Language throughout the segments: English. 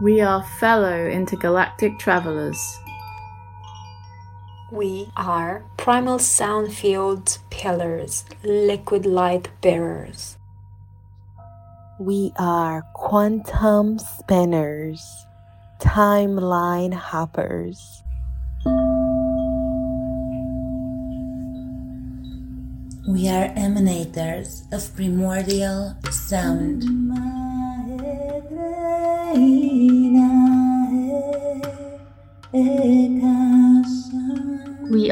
We are fellow intergalactic travelers. We are primal sound fields pillars, liquid light bearers. We are quantum spinners, timeline hoppers. We are emanators of primordial sound. We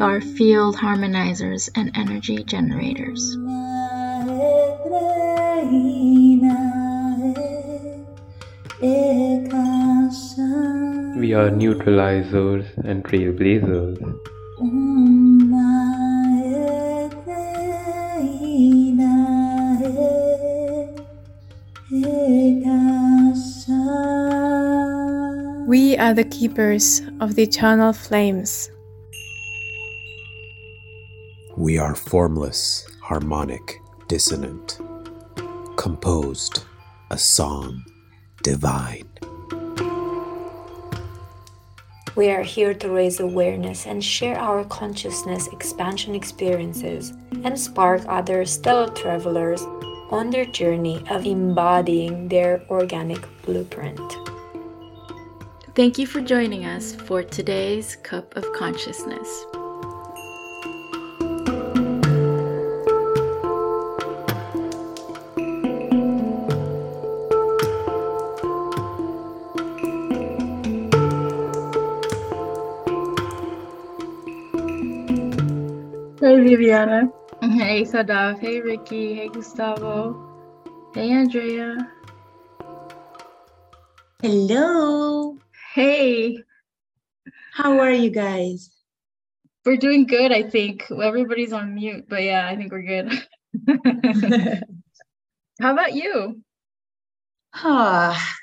are field harmonizers and energy generators. We are neutralizers and trailblazers. We are the keepers of the eternal flames. We are formless, harmonic, dissonant, composed, a song, divine. We are here to raise awareness and share our consciousness expansion experiences and spark other stellar travelers on their journey of embodying their organic blueprint. Thank you for joining us for today's Cup of Consciousness. Hey, Viviana. Hey, Sadaf. Hey, Ricky. Hey, Gustavo. Hey, Andrea. Hello. Hey. How are you guys? We're doing good, I think. Everybody's on mute, but yeah, I think we're good. How about you? Ah,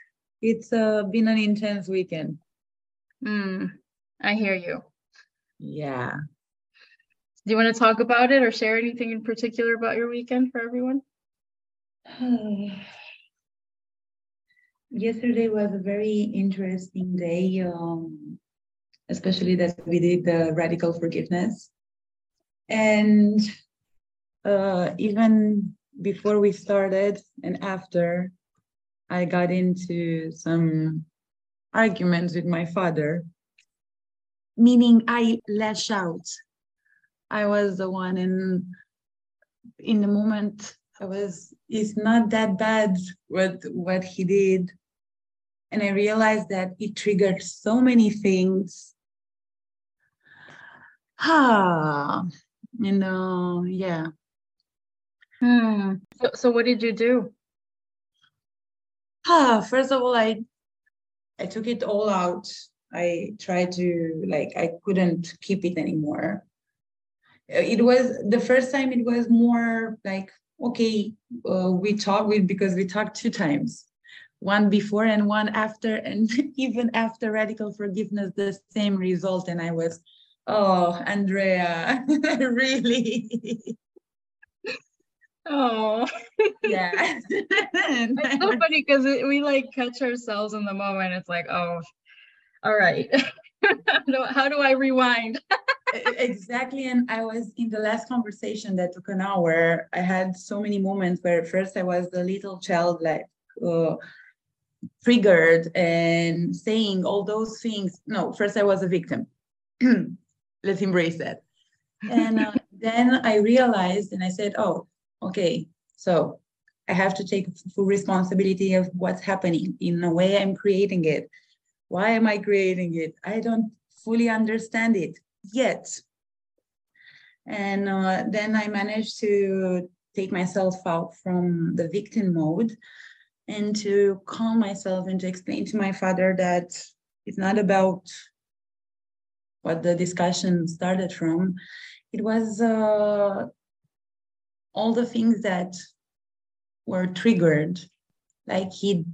it's uh, been an intense weekend. Hmm. I hear you. Yeah. Do you want to talk about it or share anything in particular about your weekend for everyone? Yesterday was a very interesting day, um, especially that we did the radical forgiveness. And uh, even before we started and after, I got into some arguments with my father, meaning I lash out. I was the one in in the moment I was it's not that bad what what he did. And I realized that it triggered so many things. Ah, you know, yeah. Hmm. So, so what did you do? Ah, first of all, I I took it all out. I tried to like I couldn't keep it anymore. It was the first time it was more like okay, uh, we talked with because we talked two times, one before and one after, and even after radical forgiveness, the same result. And I was, oh, Andrea, really. Oh, yeah. it's so funny because we like catch ourselves in the moment. It's like, oh, all right. How do I rewind? exactly. And I was in the last conversation that took an hour. I had so many moments where first I was the little child, like uh, triggered and saying all those things. No, first I was a victim. Let's embrace that. And uh, then I realized and I said, oh, okay, so I have to take full responsibility of what's happening. In a way, I'm creating it. Why am I creating it? I don't fully understand it yet. And uh, then I managed to take myself out from the victim mode and to calm myself and to explain to my father that it's not about what the discussion started from. It was uh, all the things that were triggered, like he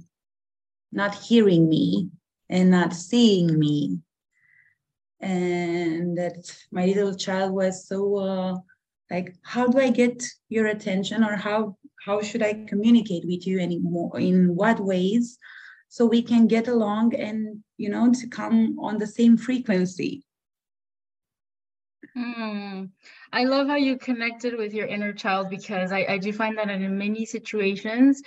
not hearing me and not seeing me and that my little child was so uh, like how do i get your attention or how how should i communicate with you anymore in what ways so we can get along and you know to come on the same frequency? Mm. I love how you connected with your inner child because I, I do find that in many situations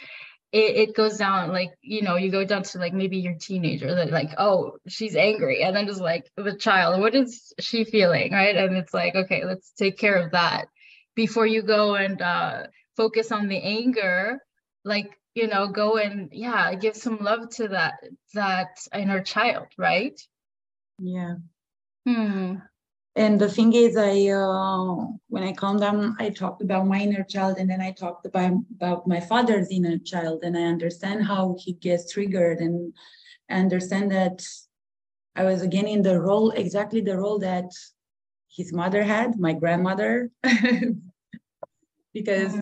it, it goes down like you know you go down to like maybe your teenager that like oh she's angry and then just like the child what is she feeling right? And it's like okay let's take care of that before you go and uh focus on the anger like you know go and yeah give some love to that that inner child right? Yeah. Hmm. And the thing is i uh, when i calm down i talked about my inner child and then i talked about, about my father's inner child and i understand how he gets triggered and I understand that i was again in the role exactly the role that his mother had my grandmother because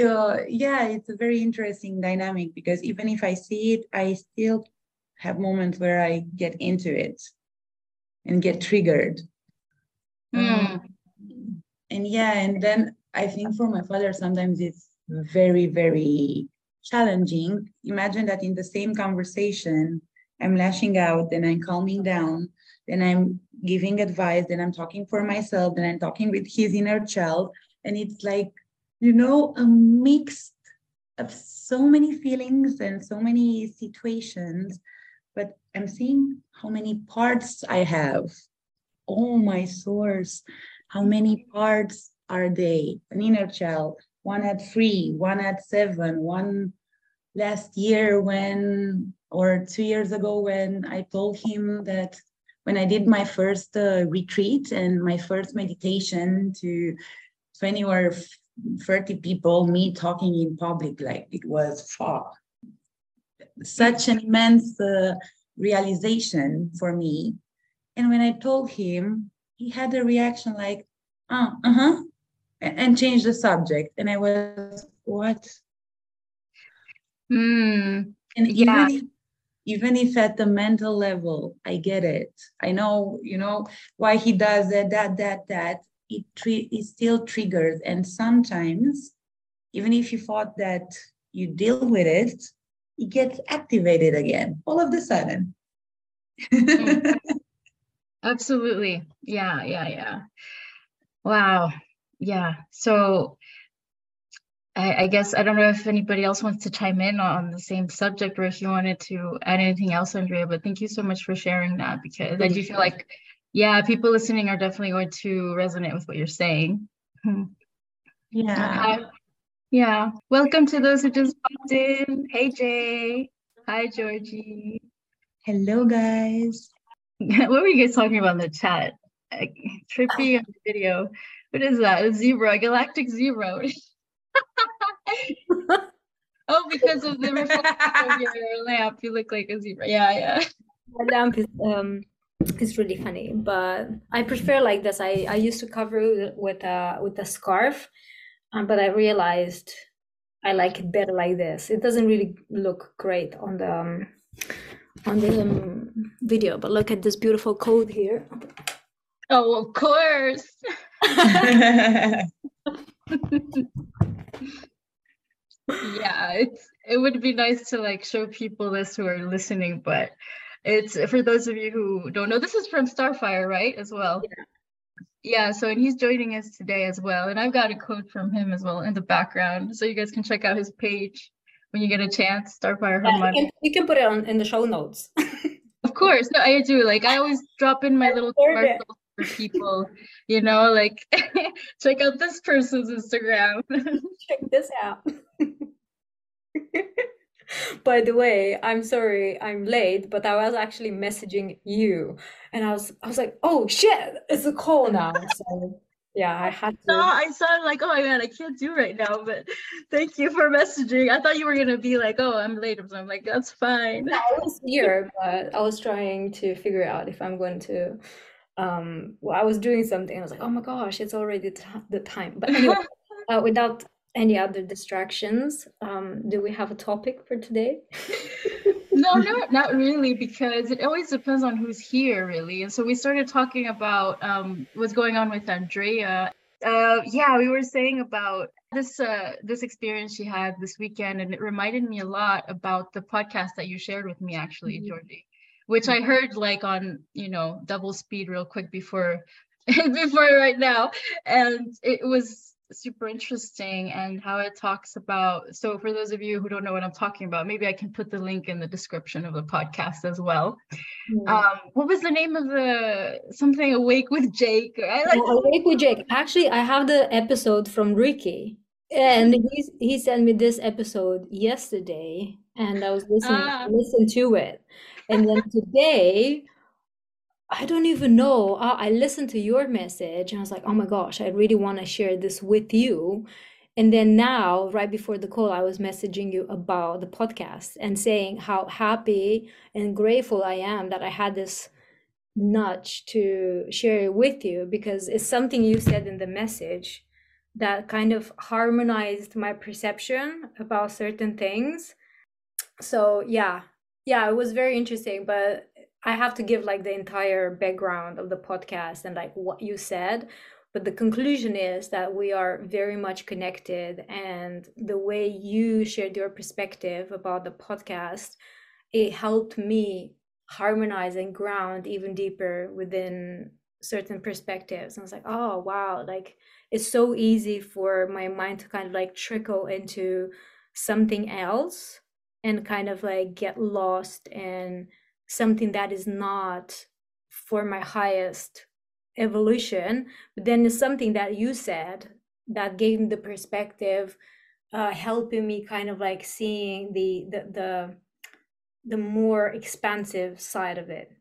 uh, yeah it's a very interesting dynamic because even if i see it i still have moments where i get into it and get triggered Mm. and yeah, and then I think for my father, sometimes it's very, very challenging. Imagine that in the same conversation, I'm lashing out, then I'm calming down, then I'm giving advice, then I'm talking for myself, then I'm talking with his inner child. And it's like, you know, a mix of so many feelings and so many situations. But I'm seeing how many parts I have oh my source how many parts are they an inner child one at three one at seven one last year when or two years ago when i told him that when i did my first uh, retreat and my first meditation to 20 or 30 people me talking in public like it was far such an immense uh, realization for me and when I told him, he had a reaction like, uh, uh-huh, and changed the subject. And I was, what? Mm, and yeah. even if, even if at the mental level, I get it. I know, you know, why he does that, that, that, that. It, tri- it still triggers. And sometimes, even if you thought that you deal with it, it gets activated again all of a sudden. Absolutely. Yeah, yeah, yeah. Wow. Yeah. So I, I, guess I don't know if anybody else wants to chime in on the same subject or if you wanted to add anything else, Andrea, but thank you so much for sharing that because I do feel like, yeah, people listening are definitely going to resonate with what you're saying. Yeah. yeah. Welcome to those who just popped in. Hey, Jay. Hi, Georgie. Hello, guys. what were you guys talking about in the chat? trippy on the video. What is that? A zebra, a galactic zebra. oh, because of the reflection of your lamp, you look like a zebra. Yeah, yeah. My lamp is um is really funny, but I prefer like this. I I used to cover it with a with a scarf, um, but I realized I like it better like this. It doesn't really look great on the um, on the um, video, but look at this beautiful code here. Oh, of course. yeah, it's it would be nice to like show people this who are listening, but it's for those of you who don't know, this is from Starfire, right? As well. Yeah. Yeah, so and he's joining us today as well. And I've got a quote from him as well in the background. So you guys can check out his page when you get a chance. Starfire yeah, you, can, can put it on in the show notes. of course. No, I do. Like I always drop in my little commercials for people, you know, like check out this person's Instagram. check this out. By the way, I'm sorry I'm late, but I was actually messaging you and I was I was like, oh shit, it's a call now. So yeah, I had to. No, I saw like, oh my god, I can't do right now, but thank you for messaging. I thought you were gonna be like, oh, I'm late, so I'm like, that's fine. I was here, but I was trying to figure out if I'm going to. Um, well, I was doing something. I was like, oh my gosh, it's already t- the time. But anyway, uh, without any other distractions, um, do we have a topic for today? no, no, not really, because it always depends on who's here, really. And so we started talking about um, what's going on with Andrea. uh, yeah, we were saying about this uh, this experience she had this weekend, and it reminded me a lot about the podcast that you shared with me, actually, mm-hmm. Georgie, which I heard like on you know double speed real quick before before right now, and it was super interesting and how it talks about so for those of you who don't know what i'm talking about maybe i can put the link in the description of the podcast as well. Mm. um what was the name of the something awake with jake? I like oh, awake with jake. Actually i have the episode from ricky and he he sent me this episode yesterday and i was listening ah. listen to it. And then today I don't even know. I, I listened to your message and I was like, oh my gosh, I really want to share this with you. And then now, right before the call, I was messaging you about the podcast and saying how happy and grateful I am that I had this nudge to share it with you because it's something you said in the message that kind of harmonized my perception about certain things. So, yeah, yeah, it was very interesting. But I have to give like the entire background of the podcast and like what you said. But the conclusion is that we are very much connected. And the way you shared your perspective about the podcast, it helped me harmonize and ground even deeper within certain perspectives. And I was like, oh, wow, like it's so easy for my mind to kind of like trickle into something else and kind of like get lost in something that is not for my highest evolution but then it's something that you said that gave me the perspective uh, helping me kind of like seeing the, the the the more expansive side of it.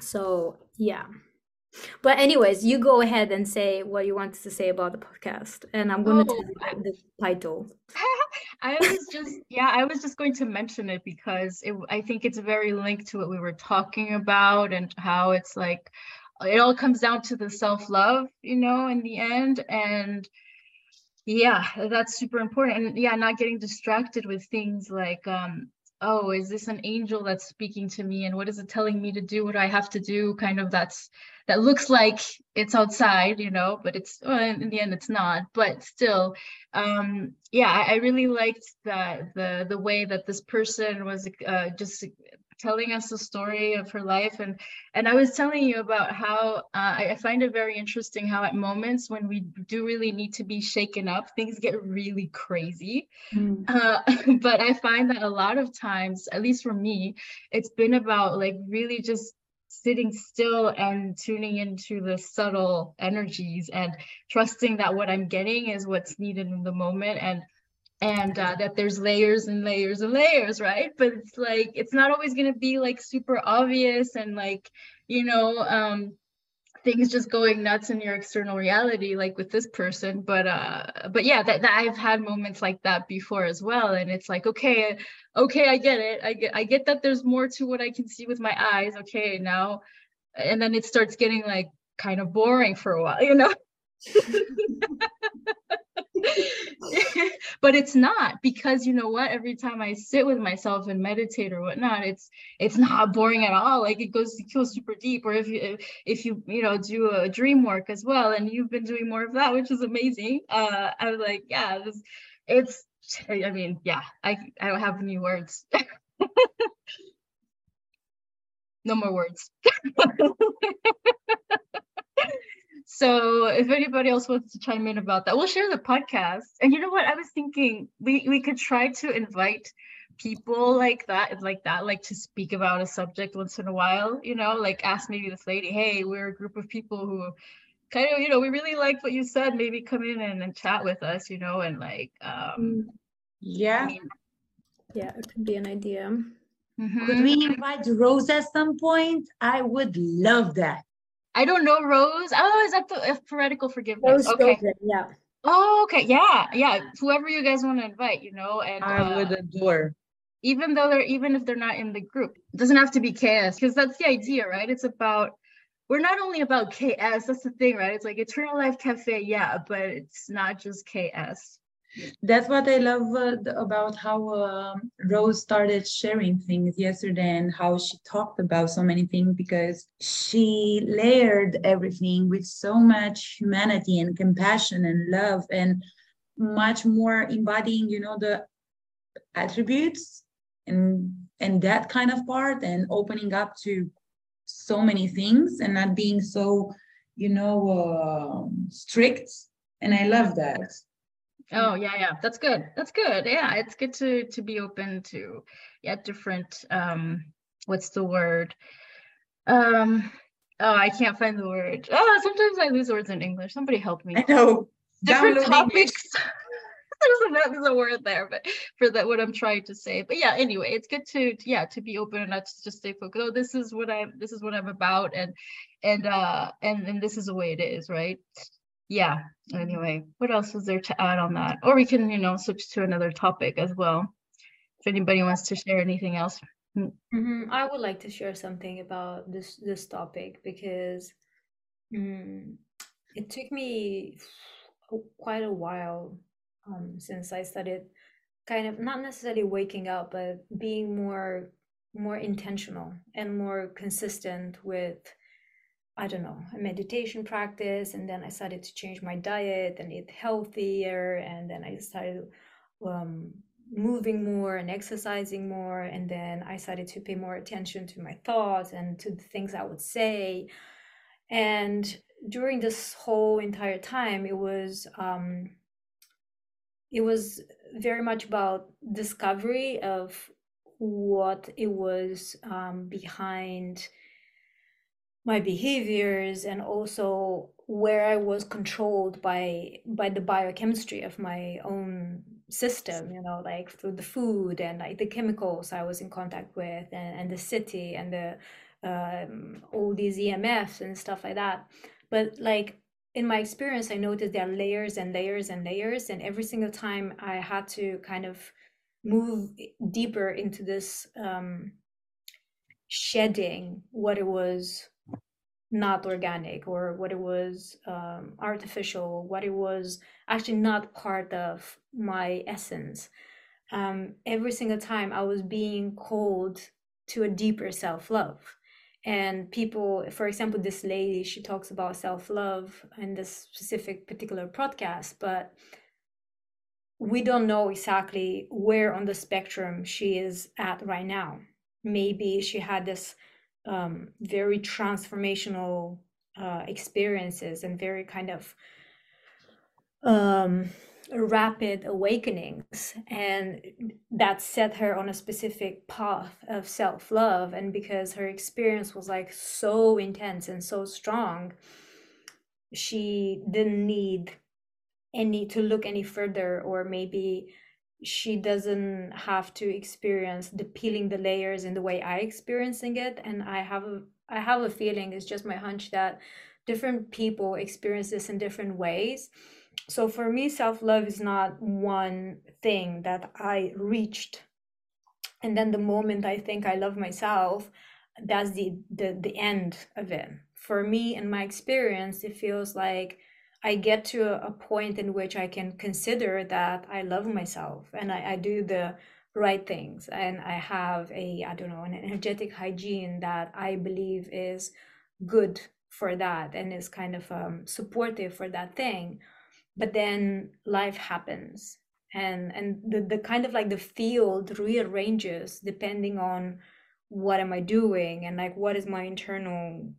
So yeah. But anyways you go ahead and say what you wanted to say about the podcast and i'm going to oh, tell you the title I was just yeah, I was just going to mention it because it, I think it's very linked to what we were talking about and how it's like it all comes down to the self-love, you know, in the end. And yeah, that's super important. And yeah, not getting distracted with things like um oh, is this an angel that's speaking to me and what is it telling me to do? What do I have to do? Kind of that's that looks like it's outside, you know, but it's well, in the end it's not. But still, um, yeah, I, I really liked the the the way that this person was uh, just telling us the story of her life. And and i was telling you about how uh, I, find it very interesting how at moments when we do really need to be shaken up things get really crazy. Mm. uh, but i find that a lot of times at least for me it's been about like really just sitting still and tuning into the subtle energies and trusting that what i'm getting is what's needed in the moment. And and uh, that there's layers and layers and layers right? But it's like it's not always going to be like super obvious and like you know um things just going nuts in your external reality like with this person. But uh but yeah that, that i've had moments like that before as well. And it's like okay okay i get it. I get i get that there's more to what i can see with my eyes. Okay now and then it starts getting like kind of boring for a while you know but it's not because you know what? Every time i sit with myself and meditate or whatnot it's it's not boring at all. Like it goes it goes super deep. Or if you if you you know do a dream work as well and you've been doing more of that which is amazing uh i was like yeah this it's i mean yeah i i don't have any words. No more words so if anybody else wants to chime in about that, we'll share the podcast. And you know what? I was thinking we we could try to invite people like that, like that, like to speak about a subject once in a while, you know, like ask maybe this lady, hey, we're a group of people who kind of, you know, we really like what you said, maybe come in and, and chat with us, you know, and like um mm. yeah. I mean, yeah, it could be an idea. Mm-hmm. Could we invite Rose at some point? I would love that. I don't know Rose. Oh, is that the radical forgiveness? Rose okay. yeah. Oh, okay. Yeah, yeah. Whoever you guys want to invite, you know, and I uh, would adore. Even though they're even if they're not in the group, it doesn't have to be KS because that's the idea, right? It's about we're not only about KS. That's the thing, right? It's like Eternal Life Cafe, yeah, but it's not just KS. That's what I love uh, about how uh, Rose started sharing things yesterday and how she talked about so many things because she layered everything with so much humanity and compassion and love and much more embodying, you know, the attributes and and that kind of part and opening up to so many things and not being so, you know, uh, strict. And I love that Oh yeah, yeah. That's good. That's good. Yeah, it's good to to be open to yeah, different um what's the word? Um oh, I can't find the word. Oh, sometimes I lose words in English. Somebody help me. I know. Different topics. there's, a, there's a word there, but for that what I'm trying to say. But yeah, anyway, it's good to yeah to be open and not to just stay focused. Oh, this is what I'm this is what I'm about, and and uh and and this is the way it is, right? Yeah anyway what else is there to add on that or we can you know switch to another topic as well if anybody wants to share anything else mm. mm-hmm. i would like to share something about this this topic because um, it took me quite a while um, since i started kind of not necessarily waking up but being more more intentional and more consistent with I don't know, a meditation practice. And then I started to change my diet and eat healthier. And then I started um, moving more and exercising more. And then I started to pay more attention to my thoughts and to the things I would say. And during this whole entire time, it was um, it was very much about discovery of what it was um, behind my behaviors and also where I was controlled by by the biochemistry of my own system, you know, like through the food and like the chemicals I was in contact with and, and the city and the um, all these EMFs and stuff like that. But like in my experience, I noticed there are layers and layers and layers, and every single time I had to kind of move deeper into this um, shedding what it was not organic or what it was um, artificial, what it was actually not part of my essence. Um, every single time I was being called to a deeper self love. And people, for example, this lady, she talks about self love in this specific particular podcast, but we don't know exactly where on the spectrum she is at right now. Maybe she had this um, very transformational uh, experiences and very kind of um, rapid awakenings. And that set her on a specific path of self-love. And because her experience was like so intense and so strong she didn't need any to look any further or maybe she doesn't have to experience the peeling the layers in the way I experiencing it. And I have a I have a feeling it's just my hunch that different people experience this in different ways. So for me, self-love is not one thing that I reached. And then the moment I think I love myself, that's the the, the end of it. For me, in my experience, it feels like I get to a point in which I can consider that I love myself and I, I do the right things. And I have a I don't know an energetic hygiene that I believe is good for that and is kind of um, supportive for that thing. But then life happens and and the, the kind of like the field rearranges depending on what am i doing and like what is my internal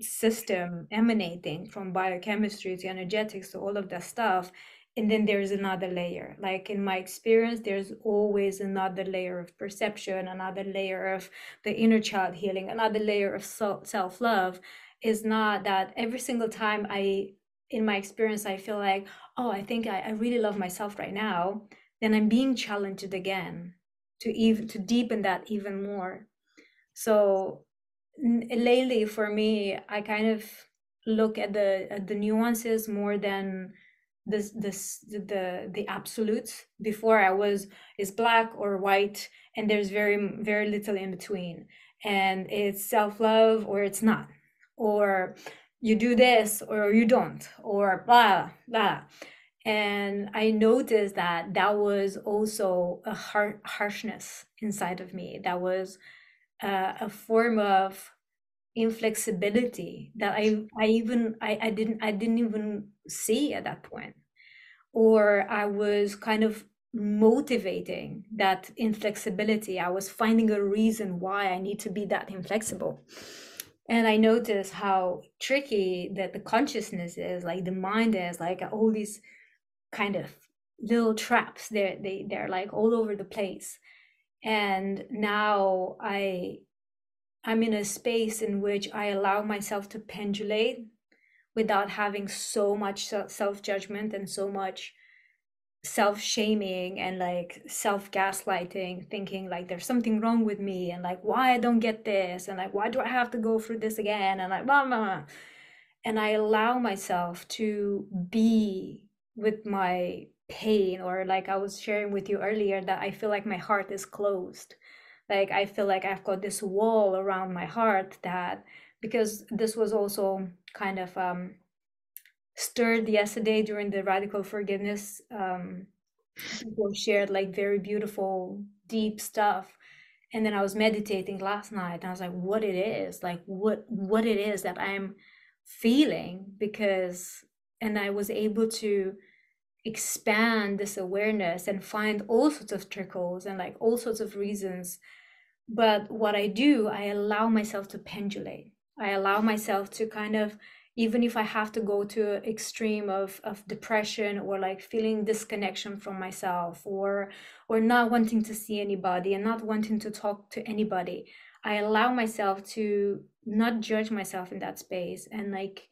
system emanating from biochemistry to energetics to all of that stuff and then there's another layer. Like in my experience there's always another layer of perception another layer of the inner child healing another layer of self-love. Is not that every single time i in my experience i feel like oh i think i, I really love myself right now then i'm being challenged again to even to deepen that even more. So lately for me i kind of look at the at the nuances more than this this the the absolutes. Before i was is black or white and there's very very little in between. And it's self-love or it's not. Or you do this or you don't or blah blah. And i noticed that that was also a har- harshness inside of me. That was uh, a form of inflexibility that i i even I, I didn't i didn't even see at that point. Or i was kind of motivating that inflexibility. I was finding a reason why i need to be that inflexible. And i noticed how tricky that the consciousness is like the mind is like all these kind of little traps they're they, they're like all over the place and now i i'm in a space in which i allow myself to pendulate without having so much self-judgment and so much self-shaming and like self-gaslighting thinking like there's something wrong with me and like why i don't get this and like why do i have to go through this again and like and i allow myself to be with my pain or like i was sharing with you earlier that i feel like my heart is closed. Like i feel like i've got this wall around my heart that because this was also kind of um stirred yesterday during the radical forgiveness um people shared like very beautiful deep stuff. And then i was meditating last night and i was like what it is like what what it is that i'm feeling because and i was able to expand this awareness and find all sorts of trickles and like all sorts of reasons. But what i do i allow myself to pendulate. I allow myself to kind of even if I have to go to extreme of, of depression or like feeling disconnection from myself or or not wanting to see anybody and not wanting to talk to anybody, I allow myself to not judge myself in that space and like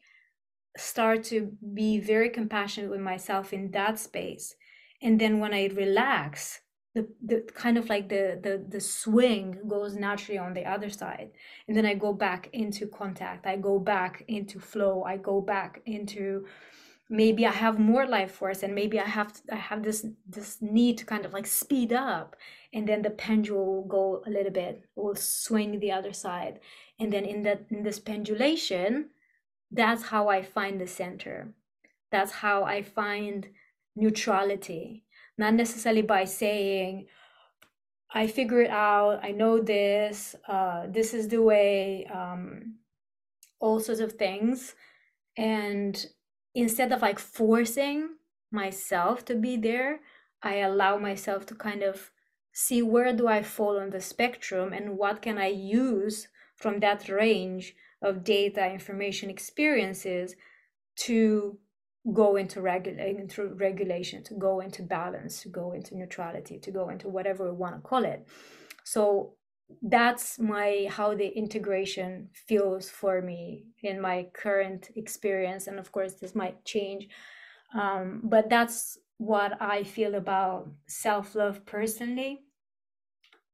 start to be very compassionate with myself in that space. And then when I relax, the, the kind of like the, the the swing goes naturally on the other side. And then i go back into contact. I go back into flow. I go back into maybe i have more life force and maybe i have i have this this need to kind of like speed up. And then the pendulum will go a little bit will swing the other side. And then in that in this pendulation that's how i find the center that's how i find neutrality not necessarily by saying, I figure it out, I know this, uh, this is the way, um, all sorts of things. And instead of like forcing myself to be there, I allow myself to kind of see where do I fall on the spectrum and what can I use from that range of data, information, experiences to go into, regula- into regulation, to go into balance, to go into neutrality, to go into whatever we want to call it. So that's my how the integration feels for me in my current experience, and of course this might change. Um, but that's what I feel about self love personally.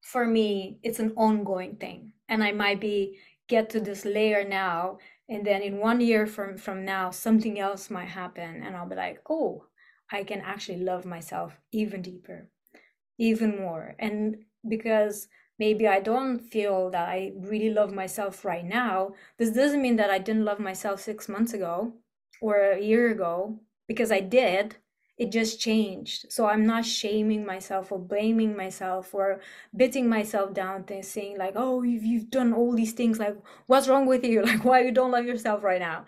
For me, it's an ongoing thing, and I might be get to this layer now and then in one year from from now something else might happen and i'll be like oh i can actually love myself even deeper even more. And because maybe i don't feel that i really love myself right now this doesn't mean that i didn't love myself 6 months ago or a year ago because i did it just changed. So I'm not shaming myself or blaming myself or beating myself down and saying like, oh, you've, you've done all these things. Like, what's wrong with you? Like, why you don't love yourself right now?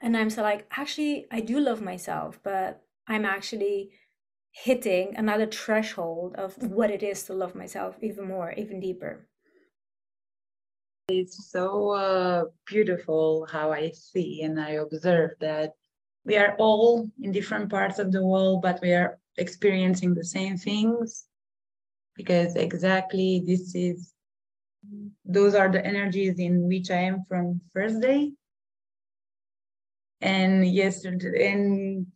And I'm so like, actually, I do love myself, but I'm actually hitting another threshold of what it is to love myself even more, even deeper. It's so uh, beautiful how I see and I observe that we are all in different parts of the world, but we are experiencing the same things because exactly this is those are the energies in which I am from first day. And yesterday, and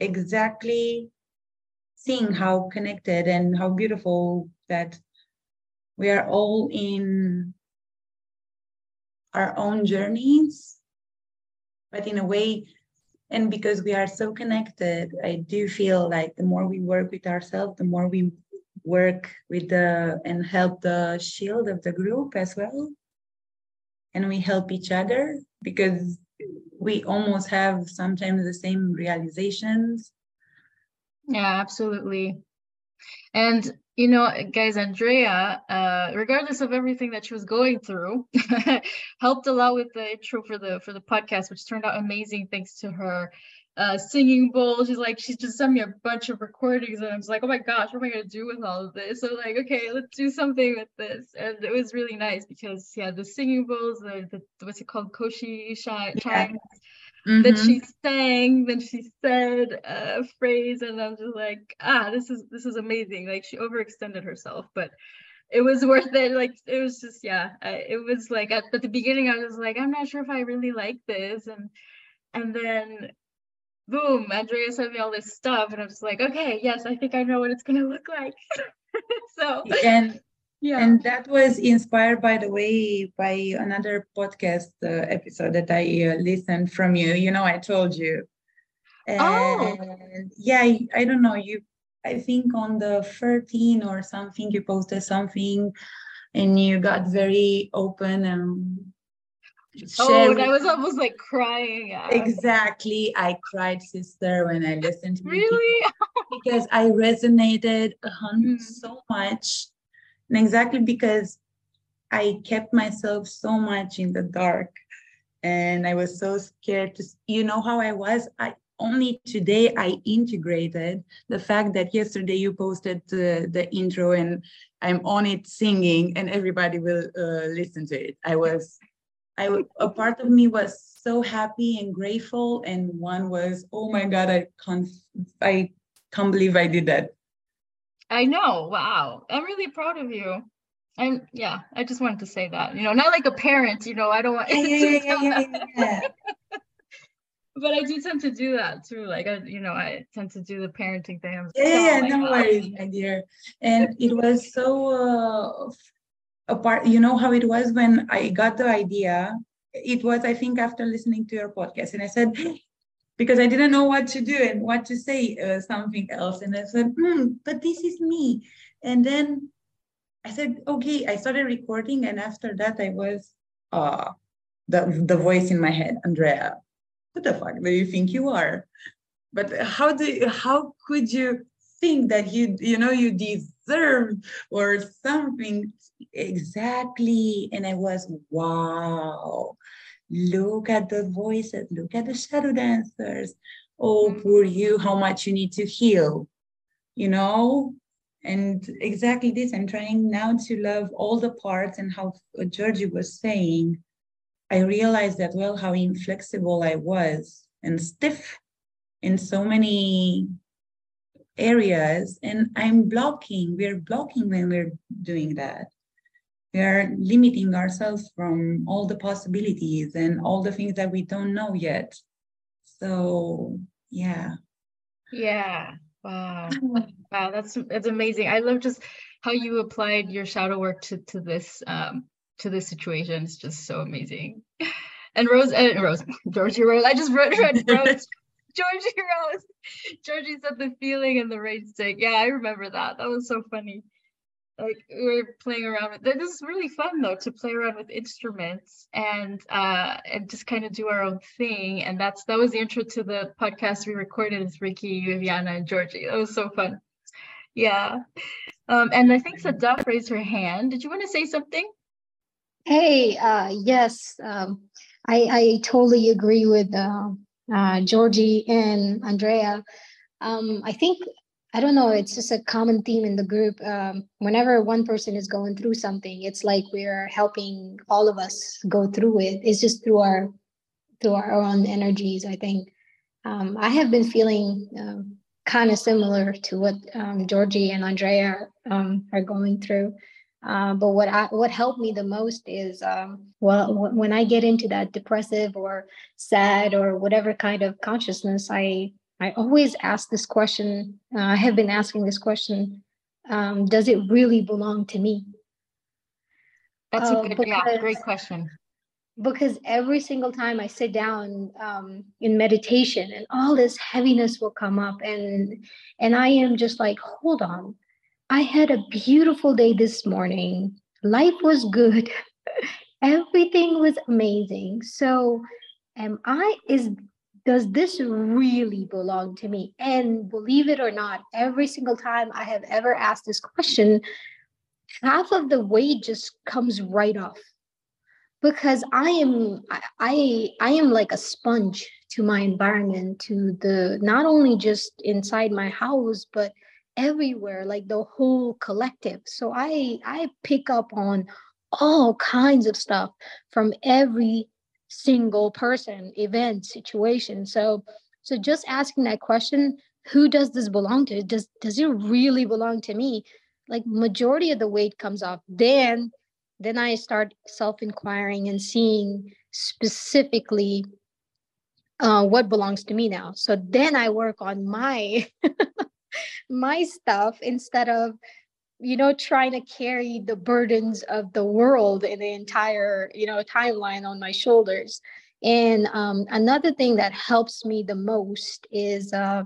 exactly seeing how connected and how beautiful that we are all in our own journeys, but in a way and because we are so connected i do feel like the more we work with ourselves the more we work with the and help the shield of the group as well and we help each other because we almost have sometimes the same realizations Yeah, absolutely. And you know, guys, Andrea, uh, regardless of everything that she was going through, helped a lot with the intro for the for the podcast, which turned out amazing thanks to her uh, singing bowl. She's like, she's just sent me a bunch of recordings, and I'm just like, oh my gosh, what am I gonna do with all of this? So like, okay, let's do something with this, and it was really nice because yeah, the singing bowls, the, the what's it called, koshi chimes. Yeah. Mm-hmm. Then she sang, then she said a phrase, and I'm just like, ah, this is this is amazing. Like she overextended herself, but it was worth it. Like it was just yeah, it was like at, at the beginning I was like, I'm not sure if I really like this, and and then boom, Andrea sent me all this stuff, and I was like, okay, yes, I think I know what it's gonna look like. so and yeah, and that was inspired, by the way, by another podcast uh, episode that I uh, listened from you. You know, I told you. Oh. And oh. yeah, I, I don't know. You, I think on the 13 or something, you posted something, and you got very open and Oh, I was almost like crying. Exactly. I cried, sister, when I listened to Really? because I resonated mm. so much. And exactly because I kept myself so much in the dark and I was so scared to, you know how I was? I only today I integrated the fact that yesterday you posted the, intro and I'm on it singing and everybody will uh, listen to it. I was I a part of me was so happy and grateful, and one was, oh my god, I can't, I can't believe I did that. I know. Wow, I'm really proud of you. And yeah, I just wanted to say that. You know, not like a parent. You know, I don't want. Yeah, yeah, yeah, yeah, but I do tend to do that too. Like I, you know, I tend to do the parenting thing. yeah, yeah, no worries, my dear. And it was so uh, apart you know how it was when i got the idea it was i think after listening to your podcast and i said because i didn't know what to do and what to say uh, something else. And i said hmm, but this is me. And then i said okay i started recording and after that i was uh the, the voice in my head andrea what the fuck do you think you are? But how do you, how could you think that you you know you deserve or something exactly? And i was wow look at the voices look at the shadow dancers. Oh mm-hmm. poor you how much you need to heal you know? And exactly this i'm trying now to love all the parts and how georgie was saying. I realized that well how inflexible i was and stiff in so many areas and i'm blocking we're blocking when we're doing that we are limiting ourselves from all the possibilities and all the things that we don't know yet. So yeah. Yeah. Wow. Wow that's that's amazing. I love just how you applied your shadow work to to this um to this situation. It's just so amazing. And rose and uh, rose georgie rose i just read, read rose. Georgie rose. Georgie said the feeling and the rain stick yeah i remember that. That was so funny like we were playing around with this is really fun though to play around with instruments and uh and just kind of do our own thing. And that's that was the intro to the podcast we recorded with ricky viviana and georgie. That was so fun. Yeah. Um and i think sadaf raised her hand. Did you want to say something? Hey uh yes um i i totally agree with uh, uh georgie and andrea. Um i think I don't know, it's just a common theme in the group. Um, whenever one person is going through something, it's like we're helping all of us go through it. It's just through our through our own energies. I think um, I have been feeling um, kind of similar to what um, Georgie and Andrea um, are going through. Uh, but what I, what helped me the most is um, well w- when I get into that depressive or sad or whatever kind of consciousness, I I always ask this question. Uh, I have been asking this question um, Does it really belong to me? That's a uh, good, because, yeah, great question. Because every single time I sit down um, in meditation and all this heaviness will come up, and and I am just like, hold on. I had a beautiful day this morning. Life was good. Everything was amazing. So am I is does this really belong to me? And believe it or not, every single time I have ever asked this question, half of the weight just comes right off because I am I I am like a sponge to my environment, to the not only just inside my house, but everywhere, like the whole collective. So I I pick up on all kinds of stuff from every single person, event, situation. So so just asking that question, who does this belong to? Does does it really belong to me? Like majority of the weight comes off. Then then I start self-inquiring and seeing specifically uh, what belongs to me now. So then I work on my my stuff instead of you know trying to carry the burdens of the world and the entire you know timeline on my shoulders. And um, another thing that helps me the most is uh,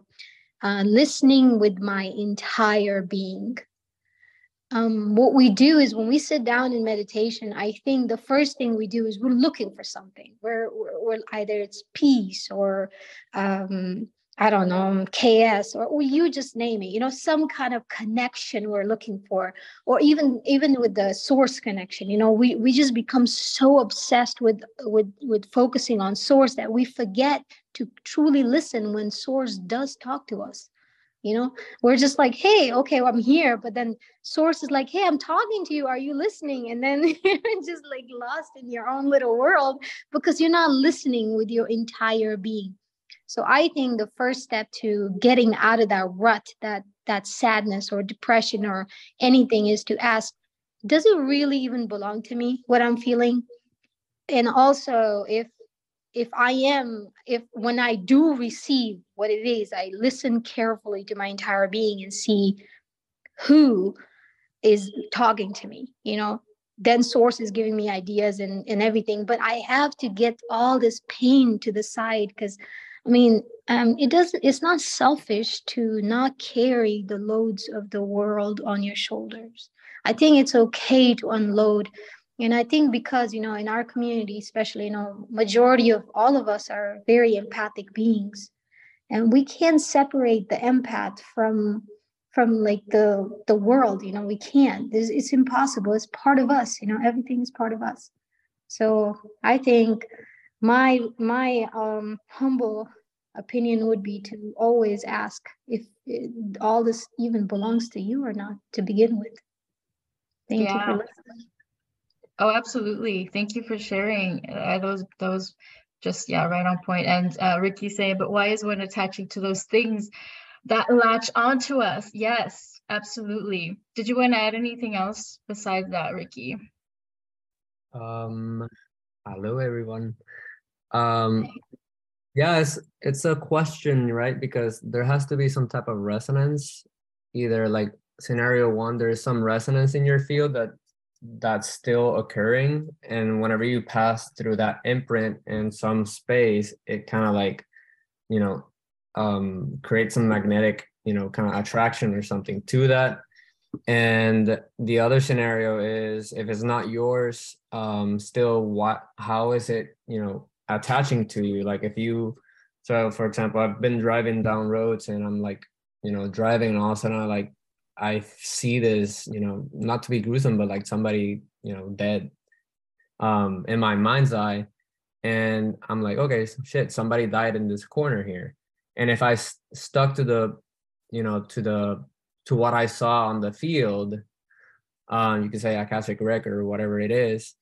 uh, listening with my entire being. Um, what we do is when we sit down in meditation i think the first thing we do is we're looking for something. We're, we're, we're either it's peace or um, I don't know, um, KS or, or you just name it, you know, some kind of connection we're looking for, or even even with the source connection, you know, we we just become so obsessed with with with focusing on source that we forget to truly listen when source does talk to us. You know, we're just like, hey, okay, well, I'm here, but then source is like, hey, I'm talking to you. Are you listening? And then you're just like lost in your own little world because you're not listening with your entire being so I think the first step to getting out of that rut, that that sadness or depression or anything is to ask, does it really even belong to me what I'm feeling? And also if if I am, if when I do receive what it is, I listen carefully to my entire being and see who is talking to me, you know, then source is giving me ideas and, and everything. But I have to get all this pain to the side because I mean, um, it doesn't. It's not selfish to not carry the loads of the world on your shoulders. I think it's okay to unload, and I think because you know, in our community, especially, you know, majority of all of us are very empathic beings, and we can't separate the empath from from like the the world. You know, we can't. It's, it's impossible. It's part of us. You know, everything is part of us. So I think my my um humble opinion would be to always ask if it, all this even belongs to you or not to begin with. Thank yeah. you for listening. Oh, absolutely. Thank you for sharing. Uh, those those just yeah, right on point. And uh, Ricky saying, but why is one attaching to those things that latch onto us? Yes, absolutely. Did you want to add anything else besides that, Ricky? Um, hello everyone. Um, yeah, it's it's a question, right? Because there has to be some type of resonance. Either like scenario one, there's some resonance in your field that that's still occurring, and whenever you pass through that imprint in some space, it kind of like, you know, um, create some magnetic, you know, kind of attraction or something to that. And the other scenario is if it's not yours, um, still what how is it, you know, attaching to you. Like if you so for example i've been driving down roads and i'm like you know driving and all of a sudden i like i see this you know not to be gruesome but like somebody you know dead um in my mind's eye. And i'm like okay shit somebody died in this corner here. And if i stuck to the you know to the to what i saw on the field um you could say akashic record or whatever it is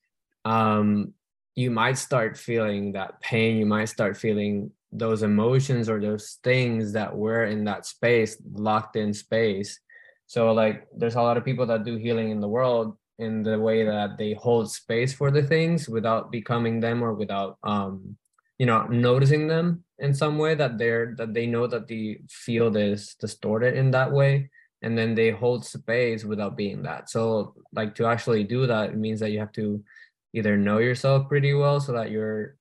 um you might start feeling that pain you might start feeling those emotions or those things that were in that space locked in space. So like there's a lot of people that do healing in the world in the way that they hold space for the things without becoming them or without um you know noticing them in some way that they're that they know that the field is distorted in that way. And then they hold space without being that. So like to actually do that it means that you have to either know yourself pretty well so that you're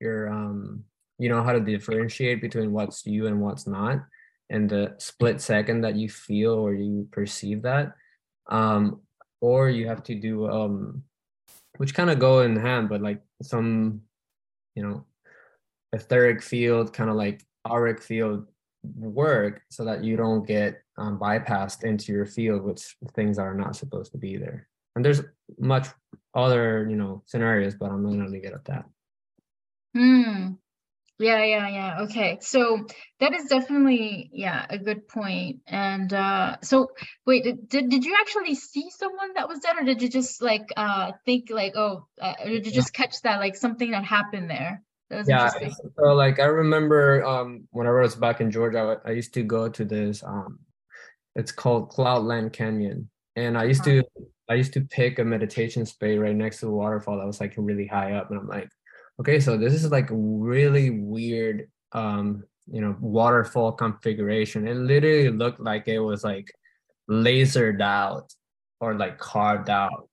you're um you know how to differentiate between what's you and what's not and the split second that you feel or you perceive that um or you have to do um which kind of go in hand but like some you know etheric field, kind of like auric field work so that you don't get um, bypassed into your field with things that are not supposed to be there. And there's much other, you know, scenarios, but I'm not gonna leave it at that. Hmm. Yeah, yeah, yeah. Okay. So that is definitely, yeah, a good point. And uh so wait, did, did you actually see someone that was dead or did you just like uh think like, oh, uh, did you just catch that like something that happened there? That yeah, so like I remember um whenever I was back in Georgia, I, I used to go to this um it's called Cloudland Canyon. And I used to I used to pick a meditation space right next to the waterfall that was like really high up. And I'm like, okay, so this is like really weird, um, you know, waterfall configuration. It literally looked like it was like lasered out or like carved out.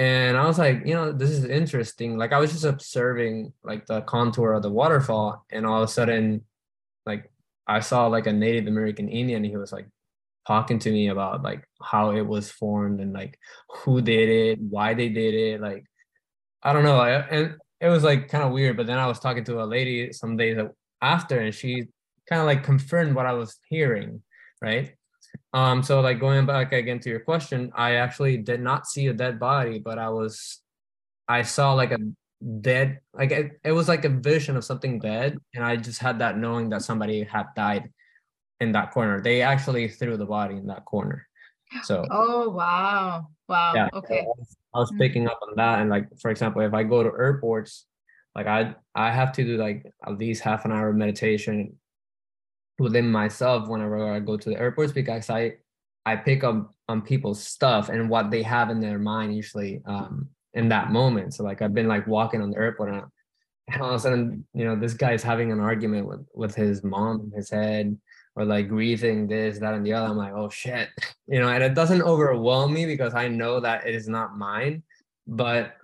And I was like, you know, this is interesting. Like I was just observing like the contour of the waterfall, and all of a sudden, like I saw like a Native American Indian. He was like talking to me about like how it was formed and like who did it, why they did it. Like I don't know. and it was like kind of weird. But then I was talking to a lady some days after, and she kind of like confirmed what I was hearing, right? Um, so like going back again to your question, I actually did not see a dead body, but I was, I saw like a dead, like it, it was like a vision of something dead, and I just had that knowing that somebody had died in that corner. They actually threw the body in that corner. So. Oh wow! Wow. Yeah, okay. I was mm. picking up on that, and like for example, if I go to airports, like I I have to do like at least half an hour of meditation within myself whenever I go to the airports because I I pick up on people's stuff and what they have in their mind usually um, in that moment. So like I've been like walking on the airport and, and all of a sudden you know this guy's having an argument with with his mom in his head or like grieving this, that, and the other. I'm like, oh shit, you know, and it doesn't overwhelm me because I know that it is not mine, but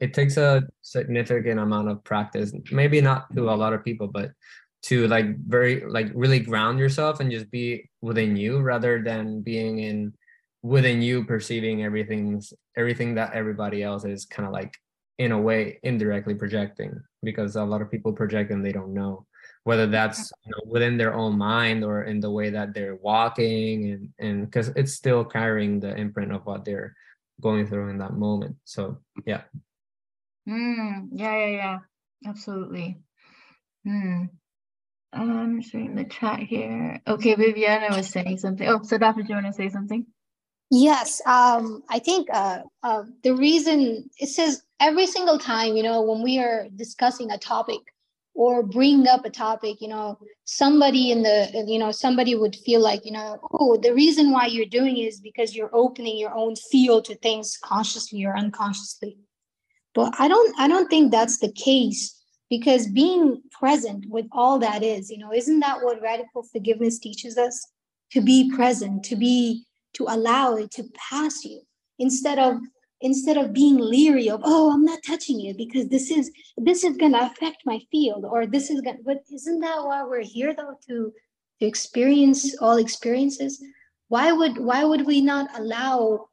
it takes a significant amount of practice. Maybe not to a lot of people, but to like very like really ground yourself and just be within you rather than being in within you perceiving everything's everything that everybody else is kind of like in a way indirectly projecting because a lot of people project and they don't know whether that's you know, within their own mind or in the way that they're walking and and because it's still carrying the imprint of what they're going through in that moment so yeah mm, yeah yeah yeah absolutely hmm I'm just reading the chat here. Okay, Viviana was saying something. Oh, so Dr. do you want to say something? Yes, um, I think uh, uh, the reason it says every single time, you know, when we are discussing a topic, or bring up a topic you know somebody in the you know somebody would feel like you know oh the reason why you're doing is because you're opening your own field to things consciously or unconsciously. But i don't i don't think that's the case because being present with all that is you know isn't that what radical forgiveness teaches us? To be present to be to allow it to pass you instead of instead of being leery of oh i'm not touching it because this is this is going to affect my field or this is going but isn't that why we're here though to to experience all experiences? Why would why would we not allow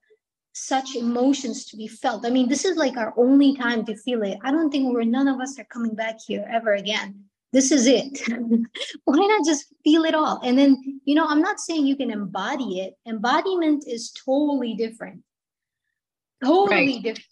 such emotions to be felt? I mean this is like our only time to feel it. I don't think we're none of us are coming back here ever again. This is it. Why not just feel it all? And then you know i'm not saying you can embody it. Embodiment is totally different totally right. different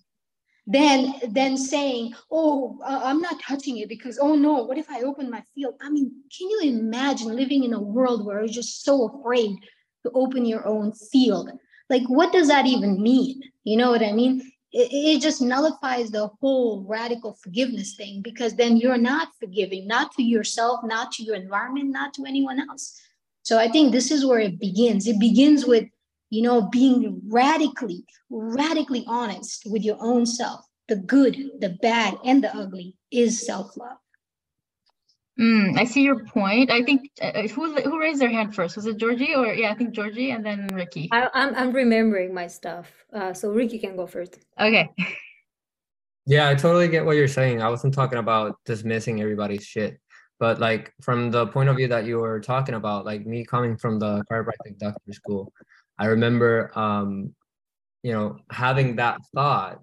than than saying oh uh, i'm not touching it because oh no what if i open my field? I mean can you imagine living in a world where you're just so afraid to open your own field? Like what does that even mean? You know what i mean? It, it just nullifies the whole radical forgiveness thing because then you're not forgiving not to yourself not to your environment not to anyone else. So i think this is where it begins. It begins with you know, being radically, radically honest with your own self. The good, the bad, and the ugly is self love. Mm, I see your point. I think uh, who who raised their hand first? Was it Georgie or yeah? I think Georgie and then Ricky. I, am I'm, I'm remembering my stuff, uh, so Ricky can go first. Okay. Yeah, I totally get what you're saying. I wasn't talking about dismissing everybody's shit, but like from the point of view that you were talking about, like me coming from the chiropractic doctor school, I remember, um, you know, having that thought,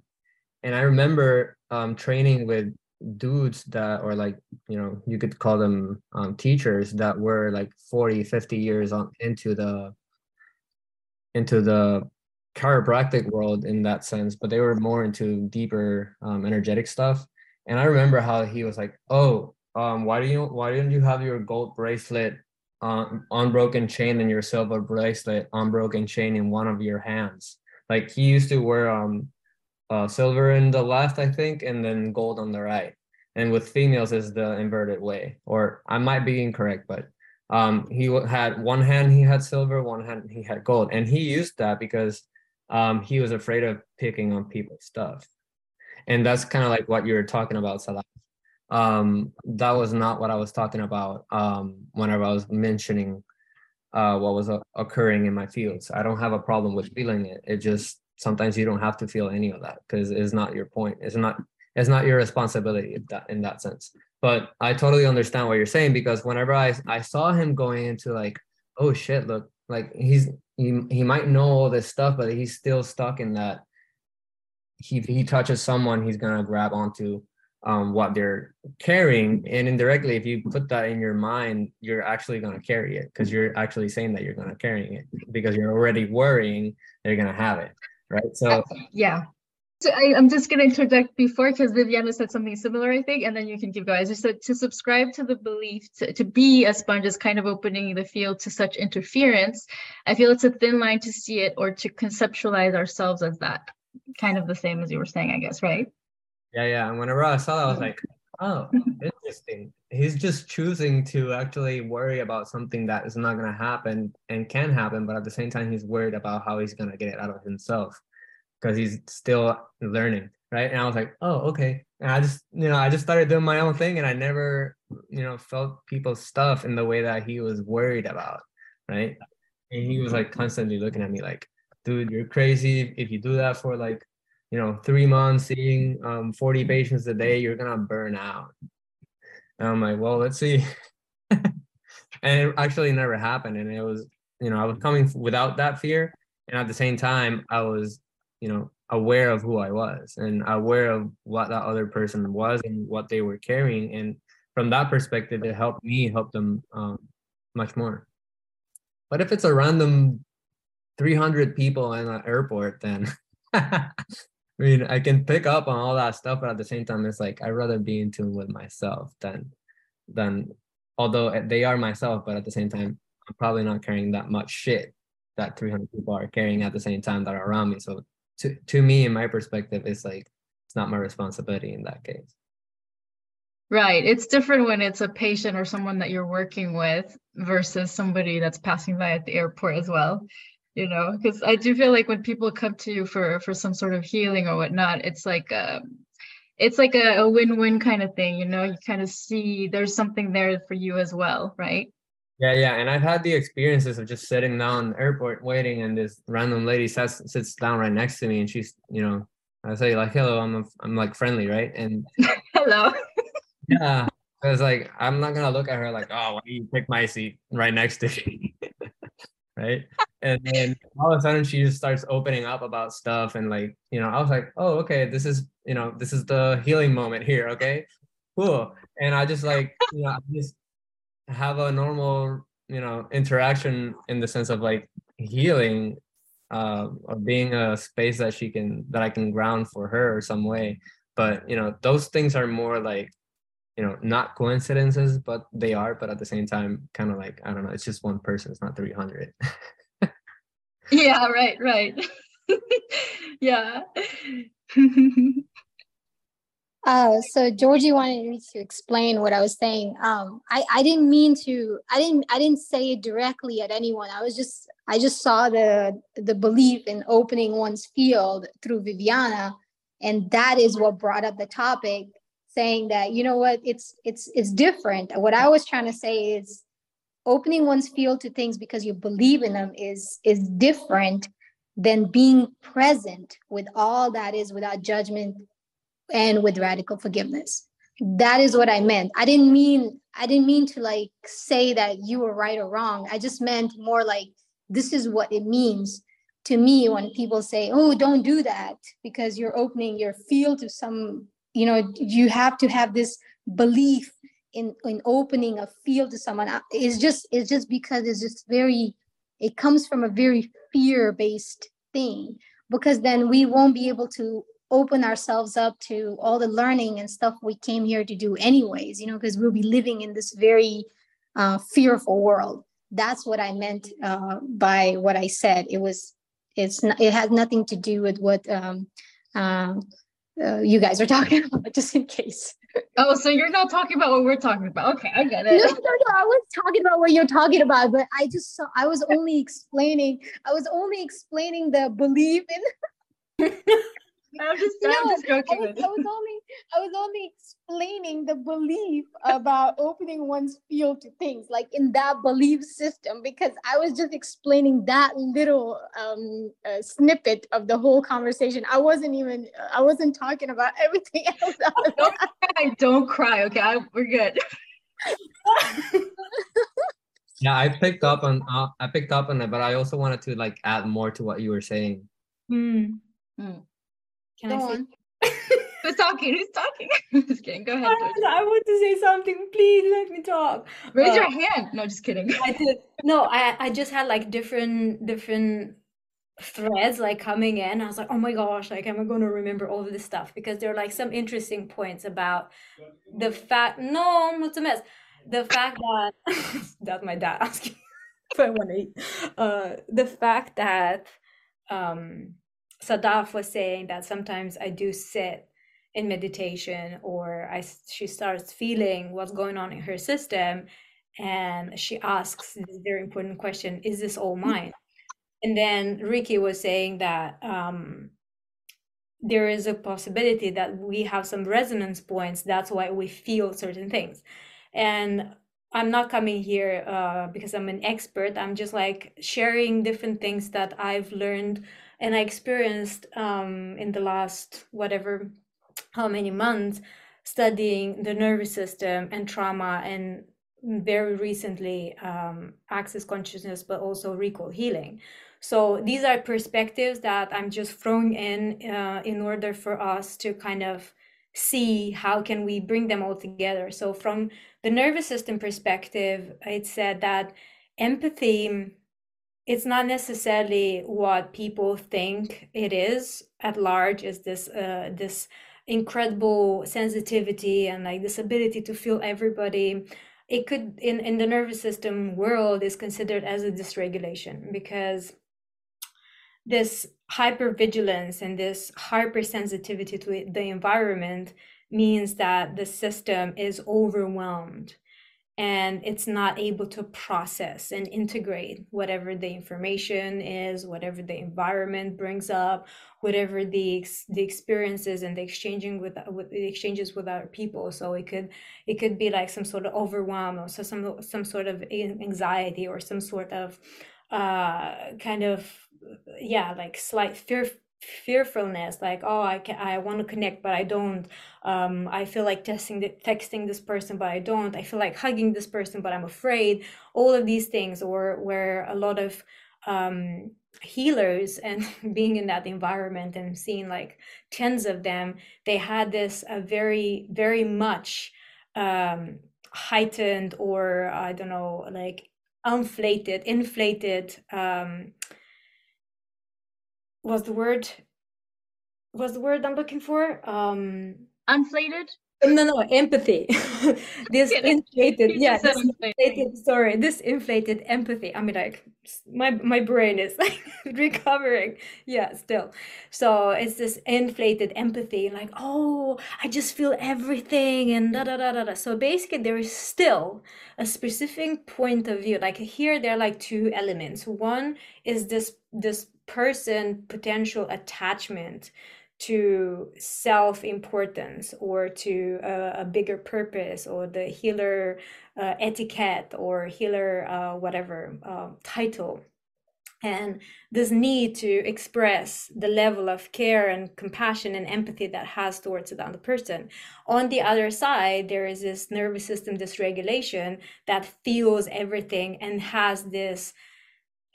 and I remember um, training with dudes that or like you know you could call them um, teachers that were like 40 50 years on into the into the chiropractic world in that sense but they were more into deeper um, energetic stuff. And i remember how he was like oh um, why do you why didn't you have your gold bracelet on unbroken chain and your silver bracelet unbroken chain in one of your hands like he used to wear um uh, silver in the left, I think, and then gold on the right. And with females is the inverted way, or I might be incorrect, but um, he had one hand he had silver, one hand he had gold, and he used that because um, he was afraid of picking on people's stuff. And that's kind of like what you were talking about, Salah. Um, that was not what I was talking about um, whenever I was mentioning uh, what was uh, occurring in my fields. I don't have a problem with feeling it. It just sometimes you don't have to feel any of that because it's not your point it's not it's not your responsibility in that, in that sense but i totally understand what you're saying because whenever i i saw him going into like oh shit look like he's he, he might know all this stuff but he's still stuck in that he he touches someone he's gonna grab onto um, what they're carrying and indirectly if you put that in your mind you're actually going to carry it because you're actually saying that you're going to carrying it because you're already worrying they're going to have it right? So yeah. So I, am just going to interject before because Viviana said something similar, I think, and then you can keep going. I just said to subscribe to the belief to, to be a sponge is kind of opening the field to such interference. I feel it's a thin line to see it or to conceptualize ourselves as that. Kind of the same as you were saying, I guess, right? Yeah, yeah. And whenever I saw that, I was like, oh, interesting. He's just choosing to actually worry about something that is not going to happen and can happen, but at the same time, he's worried about how he's going to get it out of himself because he's still learning, right? And I was like, oh, okay. And I just, you know, I just started doing my own thing, and I never, you know, felt people's stuff in the way that he was worried about, right? And he was like constantly looking at me like, dude, you're crazy if you do that for like you know, three months seeing um, 40 patients a day, you're gonna burn out. And I'm like, well, let's see. and it actually never happened. And it was, you know, I was coming without that fear. And at the same time, I was, you know, aware of who I was and aware of what that other person was and what they were carrying. And from that perspective, it helped me help them um, much more. But if it's a random 300 people in an airport, then I mean, I can pick up on all that stuff, but at the same time, it's like I'd rather be in tune with myself than than although eh, they are myself, but at the same time, I'm probably not carrying that much shit that 300 people are carrying at the same time that are around me. So to to me, in my perspective, it's like it's not my responsibility in that case. Right. It's different when it's a patient or someone that you're working with versus somebody that's passing by at the airport as well you know because i do feel like when people come to you for for some sort of healing or whatnot it's like a um, it's like a, a win-win kind of thing you know you kind of see there's something there for you as well right? Yeah yeah and i've had the experiences of just sitting down in the airport waiting and this random lady sits, sits down right next to me and she's you know i say like hello i'm a, i'm like friendly right? And hello. Yeah I was like, I'm not gonna look at her like, oh, why do you pick my seat right next to me? right? And then all of a sudden she just starts opening up about stuff and like, you know, I was like, oh, okay, this is, you know, this is the healing moment here, okay? Cool. And I just like, you know, I just have a normal, you know, interaction in the sense of like healing uh, or being a space that she can that I can ground for her some way. But you know, those things are more like you know not coincidences but they are but at the same time kind of like i don't know it's just one person it's not 300 yeah right right. Yeah. Uh so georgie wanted me to explain what i was saying. Um i i didn't mean to i didn't i didn't say it directly at anyone. I was just i just saw the the belief in opening one's field through viviana and that is what brought up the topic saying that you know what it's it's it's different. What i was trying to say is opening one's field to things because you believe in them is is different than being present with all that is without judgment and with radical forgiveness. That is what i meant. I didn't mean i didn't mean to like say that you were right or wrong. I just meant more like this is what it means to me when people say oh don't do that because you're opening your field to some you know you have to have this belief in in opening a field to someone. It's just it's just because it's just very it comes from a very fear based thing because then we won't be able to open ourselves up to all the learning and stuff we came here to do anyways you know because we'll be living in this very uh, fearful world. That's what i meant uh, by what i said. It was it's not, it has nothing to do with what um, uh, uh you guys are talking about just in case. Oh so you're not talking about what we're talking about. Okay i get it. No, no, no, i was talking about what you're talking about but i just saw i was only explaining i was only explaining the belief in I'm just, no, I'm just joking. I was, I was, only, I was only explaining the belief about opening one's field to things, like in that belief system, because I was just explaining that little um, uh, snippet of the whole conversation. I wasn't even, I wasn't talking about everything else. don't cry, don't cry. Okay, I, we're good. yeah, I picked up on, uh, I picked up on it, but I also wanted to like add more to what you were saying. Hmm. Hmm. Can Go I say? On. Who's talking? Who's talking? just kidding. Go ahead. I, I, want to say something. Please let me talk. Raise uh, your hand. No, just kidding. I did. No, I I just had like different different threads like coming in. I was like, oh my gosh, like am I going to remember all of this stuff? Because there are like some interesting points about the fact. No, what's a mess? The fact that that's my dad asking if I want to eat. Uh, the fact that um Sadaf was saying that sometimes I do sit in meditation or I she starts feeling what's going on in her system and she asks this very important question is this all mine? And then Ricky was saying that um, there is a possibility that we have some resonance points that's why we feel certain things. And I'm not coming here uh, because I'm an expert I'm just like sharing different things that I've learned and I experienced um, in the last whatever how many months studying the nervous system and trauma and very recently um, access consciousness but also recall healing. So these are perspectives that i'm just throwing in uh, in order for us to kind of see how can we bring them all together. So from the nervous system perspective it said that empathy it's not necessarily what people think it is at large is this uh, this incredible sensitivity and like this ability to feel everybody. It could in in the nervous system world is considered as a dysregulation because this hypervigilance and this hypersensitivity to the environment means that the system is overwhelmed and it's not able to process and integrate whatever the information is whatever the environment brings up whatever the the experiences and the exchanging with with the exchanges with other people. So it could it could be like some sort of overwhelm or so some some sort of anxiety or some sort of uh kind of yeah like slight fear fearfulness like oh i can i want to connect but i don't um i feel like testing the, texting this person but i don't. I feel like hugging this person but i'm afraid. All of these things or where a lot of um healers and being in that environment and seeing like tens of them they had this a very very much um heightened or i don't know like inflated inflated um was the word was the word I'm looking for? Um inflated? No, no, empathy. this inflated, yeah, this inflated, sorry, this inflated empathy. I mean, like my my brain is like recovering. Yeah, still. So it's this inflated empathy, like, oh, I just feel everything and da da da da da. So basically, there is still a specific point of view. Like here, there are like two elements. One is this this person potential attachment to self importance or to a, a, bigger purpose or the healer uh, etiquette or healer uh, whatever uh, title. And this need to express the level of care and compassion and empathy that has towards the other person. On the other side there is this nervous system dysregulation that feels everything and has this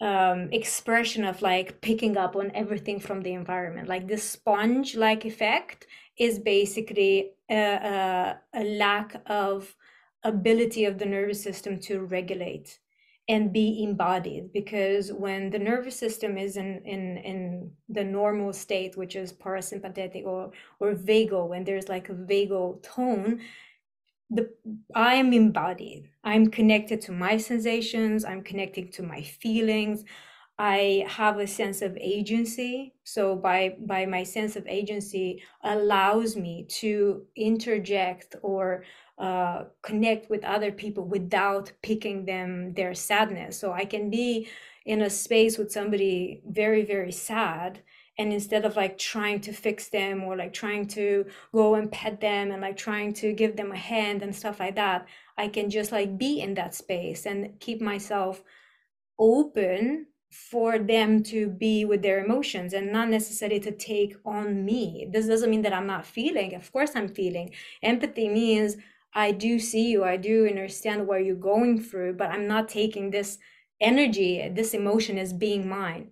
um, expression of like picking up on everything from the environment. Like this sponge like effect is basically a, a, a, lack of ability of the nervous system to regulate and be embodied because when the nervous system is in in in the normal state which is parasympathetic or or vagal when there's like a vagal tone the i'm embodied. I'm connected to my sensations. I'm connected to my feelings. I have a sense of agency. So by by my sense of agency allows me to interject or uh, connect with other people without picking them their sadness. So i can be in a space with somebody very very sad and instead of like trying to fix them or like trying to go and pet them and like trying to give them a hand and stuff like that i can just like be in that space and keep myself open for them to be with their emotions and not necessarily to take on me. This doesn't mean that i'm not feeling. Of course i'm feeling. Empathy means i do see you i do understand what you're going through but i'm not taking this energy this emotion as being mine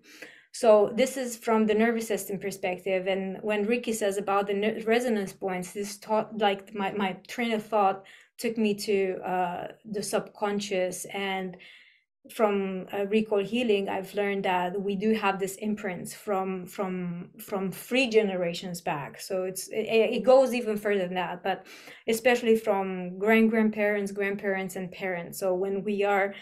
so this is from the nervous system perspective. And when Ricky says about the resonance points, this thought, like my, my train of thought took me to uh, the subconscious and from uh, recall healing i've learned that we do have this imprints from from from three generations back so it's it, it goes even further than that but especially from grand grandparents grandparents and parents so when we are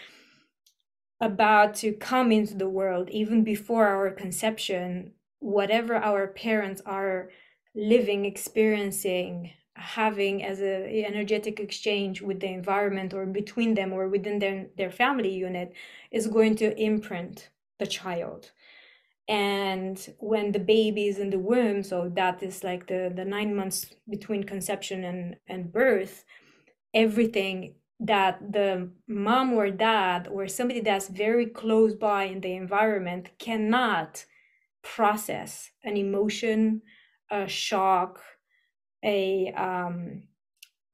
about to come into the world, even before our conception, whatever our parents are living, experiencing, having as a energetic exchange with the environment or between them or within their, their family unit is going to imprint the child. And when the baby is in the womb so that is like the the nine months between conception and and birth everything that the mom or dad or somebody that's very close by in the environment cannot process an emotion, a shock, a um,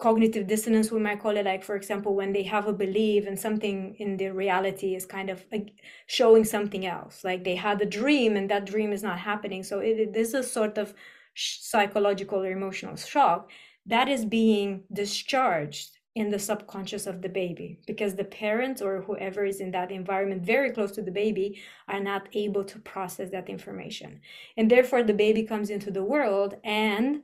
cognitive dissonance, we might call it, like, for example, when they have a belief and something in their reality is kind of like showing something else. Like they had a dream and that dream is not happening. So it, is a sort of psychological or emotional shock that is being discharged in the subconscious of the baby because the parents or whoever is in that environment very close to the baby are not able to process that information. And therefore the baby comes into the world and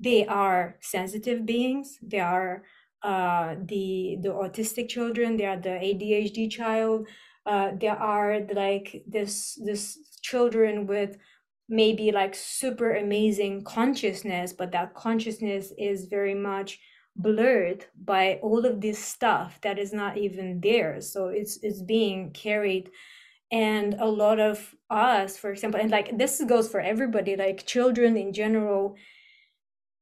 they are sensitive beings. They are uh, the the autistic children they are the adhd child. Uh, there are like this this children with maybe like super amazing consciousness but that consciousness is very much blurred by all of this stuff that is not even there. So it's it's being carried. And a lot of us for example and like this goes for everybody like children in general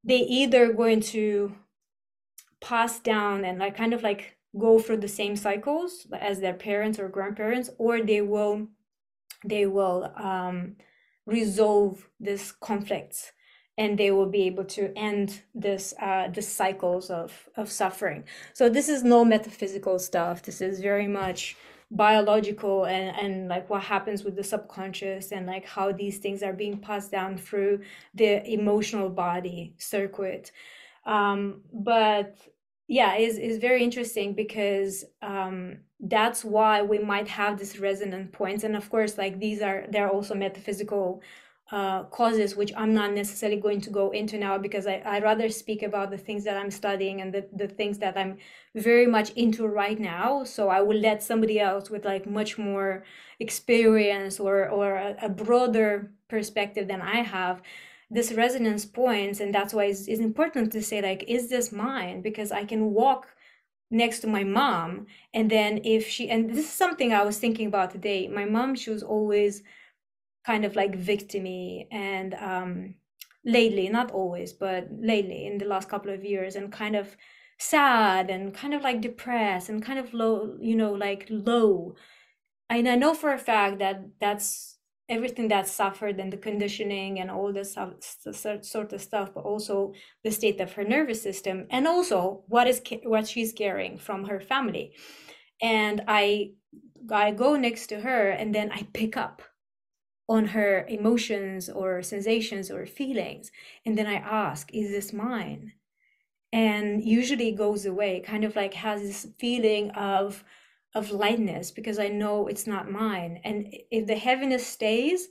they either going to pass down and like kind of like go through the same cycles as their parents or grandparents or they will they will um resolve these conflicts and they will be able to end this uh, the cycles of of suffering. So this is no metaphysical stuff. This is very much biological and and like what happens with the subconscious and like how these things are being passed down through the emotional body circuit. Um, but yeah, is is very interesting because um, that's why we might have these resonant points, and of course, like these are they're also metaphysical uh, causes, which I'm not necessarily going to go into now because I, I rather speak about the things that I'm studying and the, the things that I'm very much into right now. So I will let somebody else with like much more experience or, or a, a broader perspective than I have this resonance points. And that's why it's, it's important to say like, is this mine? Because I can walk next to my mom and then if she and this is something i was thinking about today my mom she was always kind of like victimy and um, lately, not always, but lately in the last couple of years, and kind of sad and kind of like depressed and kind of low, you know, like low. And I know for a fact that that's everything that suffered and the conditioning and all this sort of stuff, but also the state of her nervous system, and also what is what she's carrying from her family. And I I go next to her and then I pick up on her emotions or sensations or feelings. And then I ask, is this mine? And usually it goes away, kind of like has this feeling of of lightness because I know it's not mine. And if the heaviness stays,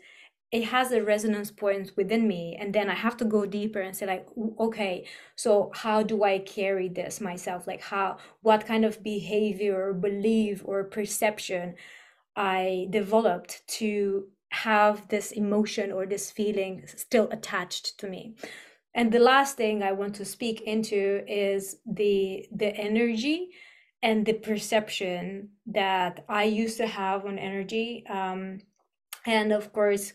it has a resonance point within me and then i have to go deeper and say like okay so how do i carry this myself like how what kind of behavior or belief or perception i developed to have this emotion or this feeling still attached to me and the last thing i want to speak into is the the energy and the perception that i used to have on energy um, and of course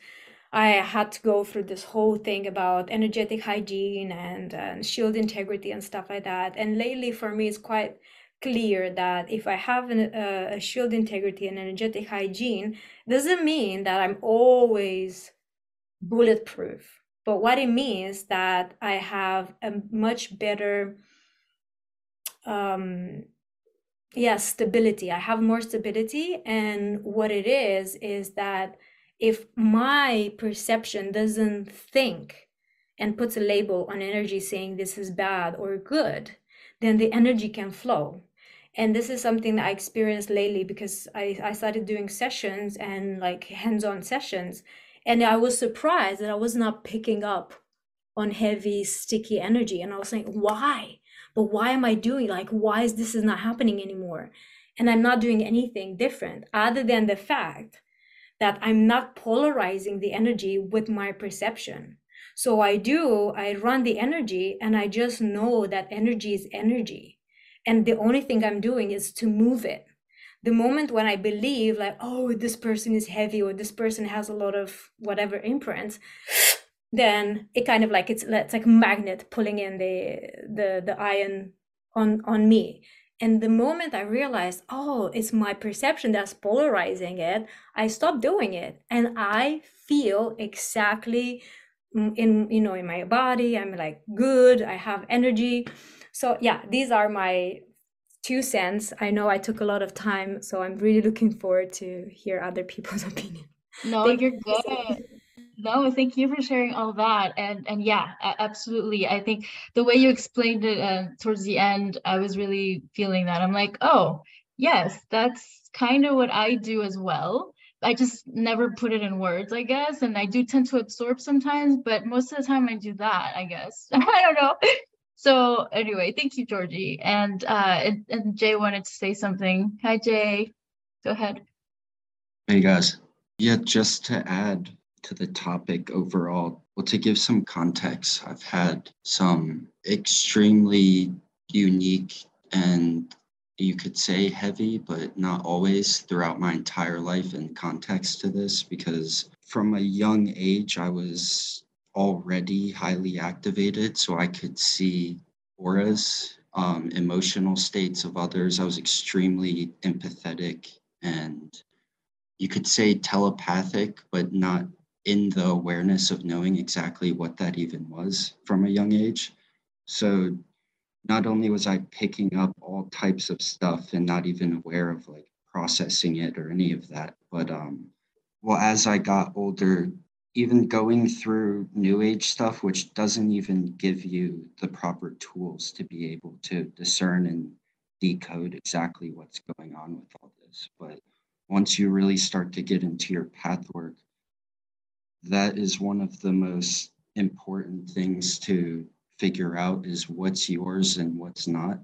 I had to go through this whole thing about energetic hygiene and, and shield integrity and stuff like that. And lately, for me, it's quite clear that if I have an, uh, a shield integrity and energetic hygiene, doesn't mean that I'm always bulletproof. But what it means that I have a much better, um, yeah, stability. I have more stability, and what it is is that if my perception doesn't think and puts a label on energy saying this is bad or good, then the energy can flow. And this is something that I experienced lately because I, I started doing sessions and like hands on sessions. And I was surprised that I was not picking up on heavy, sticky energy. And I was saying, why? But why am I doing like why is this is not happening anymore? And I'm not doing anything different other than the fact that I'm not polarizing the energy with my perception. So I do, I run the energy and I just know that energy is energy. And the only thing I'm doing is to move it. The moment when I believe, like, oh, this person is heavy or this person has a lot of whatever imprints, then it kind of like it's, it's like a magnet pulling in the the the iron on on me and the moment I realized, oh, it's my perception that's polarizing it, I stopped doing it. And I feel exactly in, you know, in my body. I'm like good, I have energy. So yeah, these are my two cents. I know I took a lot of time, so I'm really looking forward to hear other people's opinion. No, Thank you're good. No, thank you for sharing all that. And and yeah, absolutely. I think the way you explained it uh, towards the end, I was really feeling that. I'm like, oh, yes, that's kind of what I do as well. I just never put it in words, I guess. And I do tend to absorb sometimes, but most of the time I do that, I guess. I don't know. So anyway, thank you, Georgie. And uh and, and Jay wanted to say something. Hi Jay. Go ahead. Hey guys. Yeah, just to add to the topic overall. Well, to give some context, I've had some extremely unique and you could say heavy, but not always throughout my entire life in context to this because from a young age, I was already highly activated. So I could see auras, um, emotional states of others. I was extremely empathetic and you could say telepathic, but not in the awareness of knowing exactly what that even was from a young age. So not only was I picking up all types of stuff and not even aware of like processing it or any of that, but um well as I got older, even going through new age stuff which doesn't even give you the proper tools to be able to discern and decode exactly what's going on with all this. But once you really start to get into your path work, that is one of the most important things to figure out is what's yours and what's not.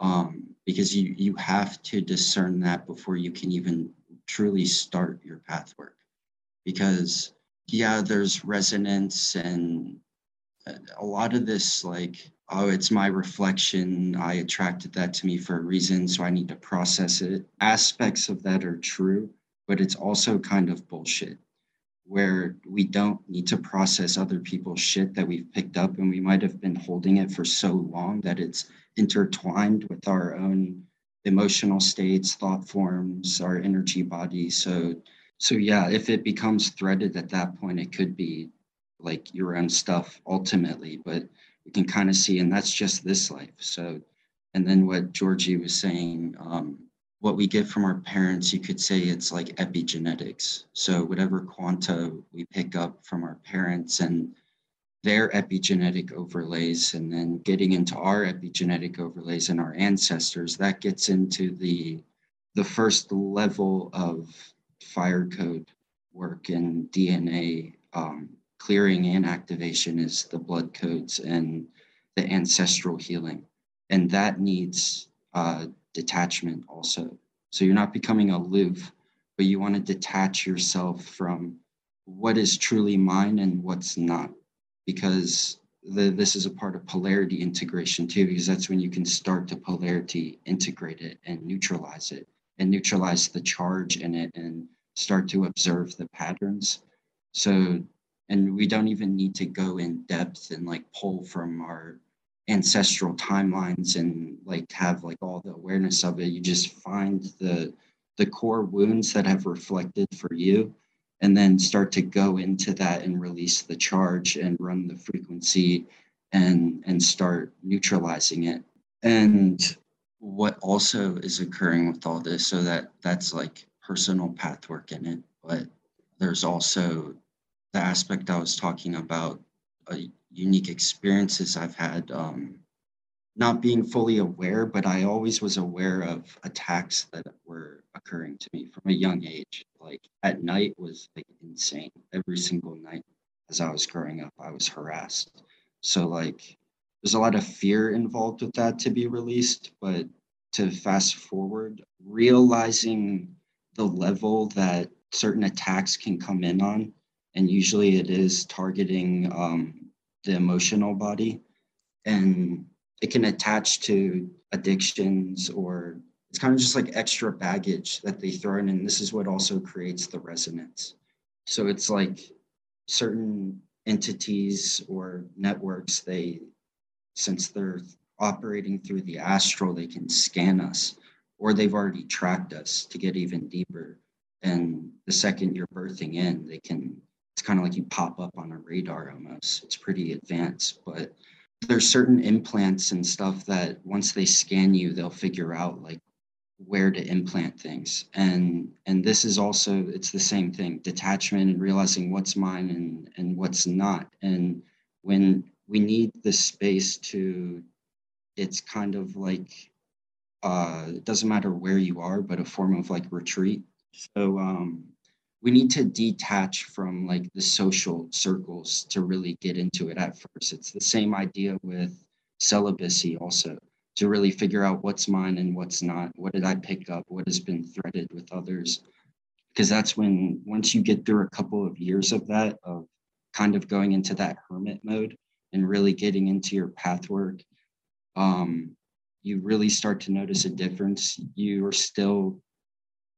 Um, because you you have to discern that before you can even truly start your path work. Because yeah there's resonance and uh, a lot of this like oh it's my reflection. I attracted that to me for a reason so i need to process it. Aspects of that are true but it's also kind of bullshit where we don't need to process other people's shit that we've picked up and we might have been holding it for so long that it's intertwined with our own emotional states thought forms our energy body. So so yeah if it becomes threaded at that point it could be like your own stuff ultimately but we can kind of see and that's just this life. So and then what georgie was saying um, what we get from our parents, you could say it's like epigenetics. So whatever quanta we pick up from our parents and their epigenetic overlays, and then getting into our epigenetic overlays and our ancestors, that gets into the the first level of fire code work and DNA um, clearing and activation is the blood codes and the ancestral healing. And that needs uh, detachment also. So you're not becoming aloof, but you want to detach yourself from what is truly mine and what's not. Because the, this is a part of polarity integration too, because that's when you can start to polarity integrate it and neutralize it and neutralize the charge in it and start to observe the patterns. So, and we don't even need to go in depth and like pull from our ancestral timelines and like have like all the awareness of it. You just find the the core wounds that have reflected for you and then start to go into that and release the charge and run the frequency and and start neutralizing it and what also is occurring with all this so that that's like personal path work in it but there's also the aspect i was talking about unique experiences i've had um, not being fully aware but i always was aware of attacks that were occurring to me from a young age. Like at night was like insane. Every single night as i was growing up i was harassed. So like there's a lot of fear involved with that to be released but to fast forward realizing the level that certain attacks can come in on and usually it is targeting um, the emotional body and it can attach to addictions or it's kind of just like extra baggage that they throw in and this is what also creates the resonance. So it's like certain entities or networks they since they're operating through the astral they can scan us or they've already tracked us to get even deeper. And the second you're birthing in they can it's kind of like you pop up on a radar almost. It's pretty advanced but there's certain implants and stuff that once they scan you they'll figure out like where to implant things. And and this is also it's the same thing detachment and realizing what's mine and and what's not. And when we need the space to it's kind of like uh it doesn't matter where you are but a form of like retreat. So um we need to detach from like the social circles to really get into it at first it's the same idea with celibacy also to really figure out what's mine and what's not. What did I pick up? What has been threaded with others? Because that's when, once you get through a couple of years of that, of kind of going into that hermit mode and really getting into your path work, um, you really start to notice a difference. You are still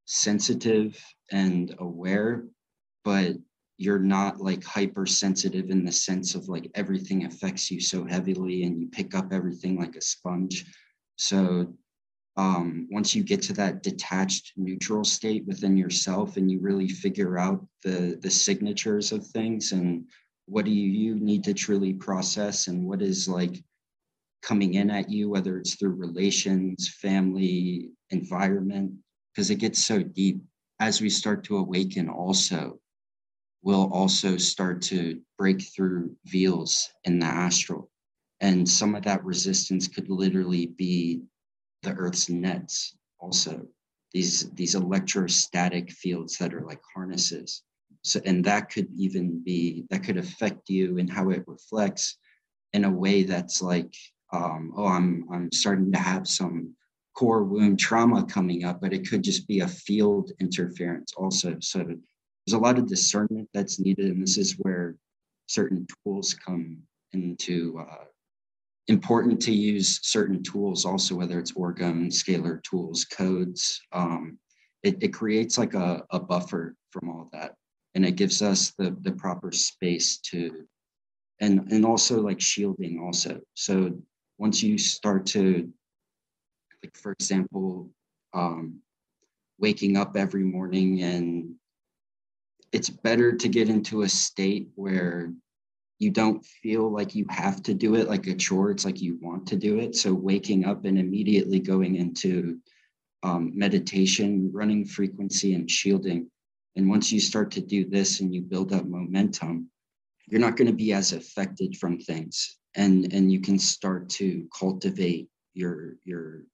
sensitive and aware, but you're not like hypersensitive in the sense of like everything affects you so heavily and you pick up everything like a sponge. So um, once you get to that detached neutral state within yourself and you really figure out the the signatures of things and what do you, you need to truly process and what is like coming in at you whether it's through relations family environment because it gets so deep as we start to awaken also we'll also start to break through veils in the astral. And some of that resistance could literally be the Earth's nets, also these these electrostatic fields that are like harnesses. So, and that could even be that could affect you and how it reflects in a way that's like, um, oh, I'm I'm starting to have some core wound trauma coming up, but it could just be a field interference also. So there's a lot of discernment that's needed, and this is where certain tools come into uh, important to use certain tools also, whether it's orgone, scalar tools, codes. Um, it, it creates like a, a buffer from all that, and it gives us the the proper space to, and and also like shielding also. So once you start to, like for example, um, waking up every morning and it's better to get into a state where you don't feel like you have to do it like a chore it's like you want to do it so waking up and immediately going into um, meditation, running frequency, and shielding. And once you start to do this and you build up momentum, you're not going to be as affected from things, and and you can start to cultivate your your your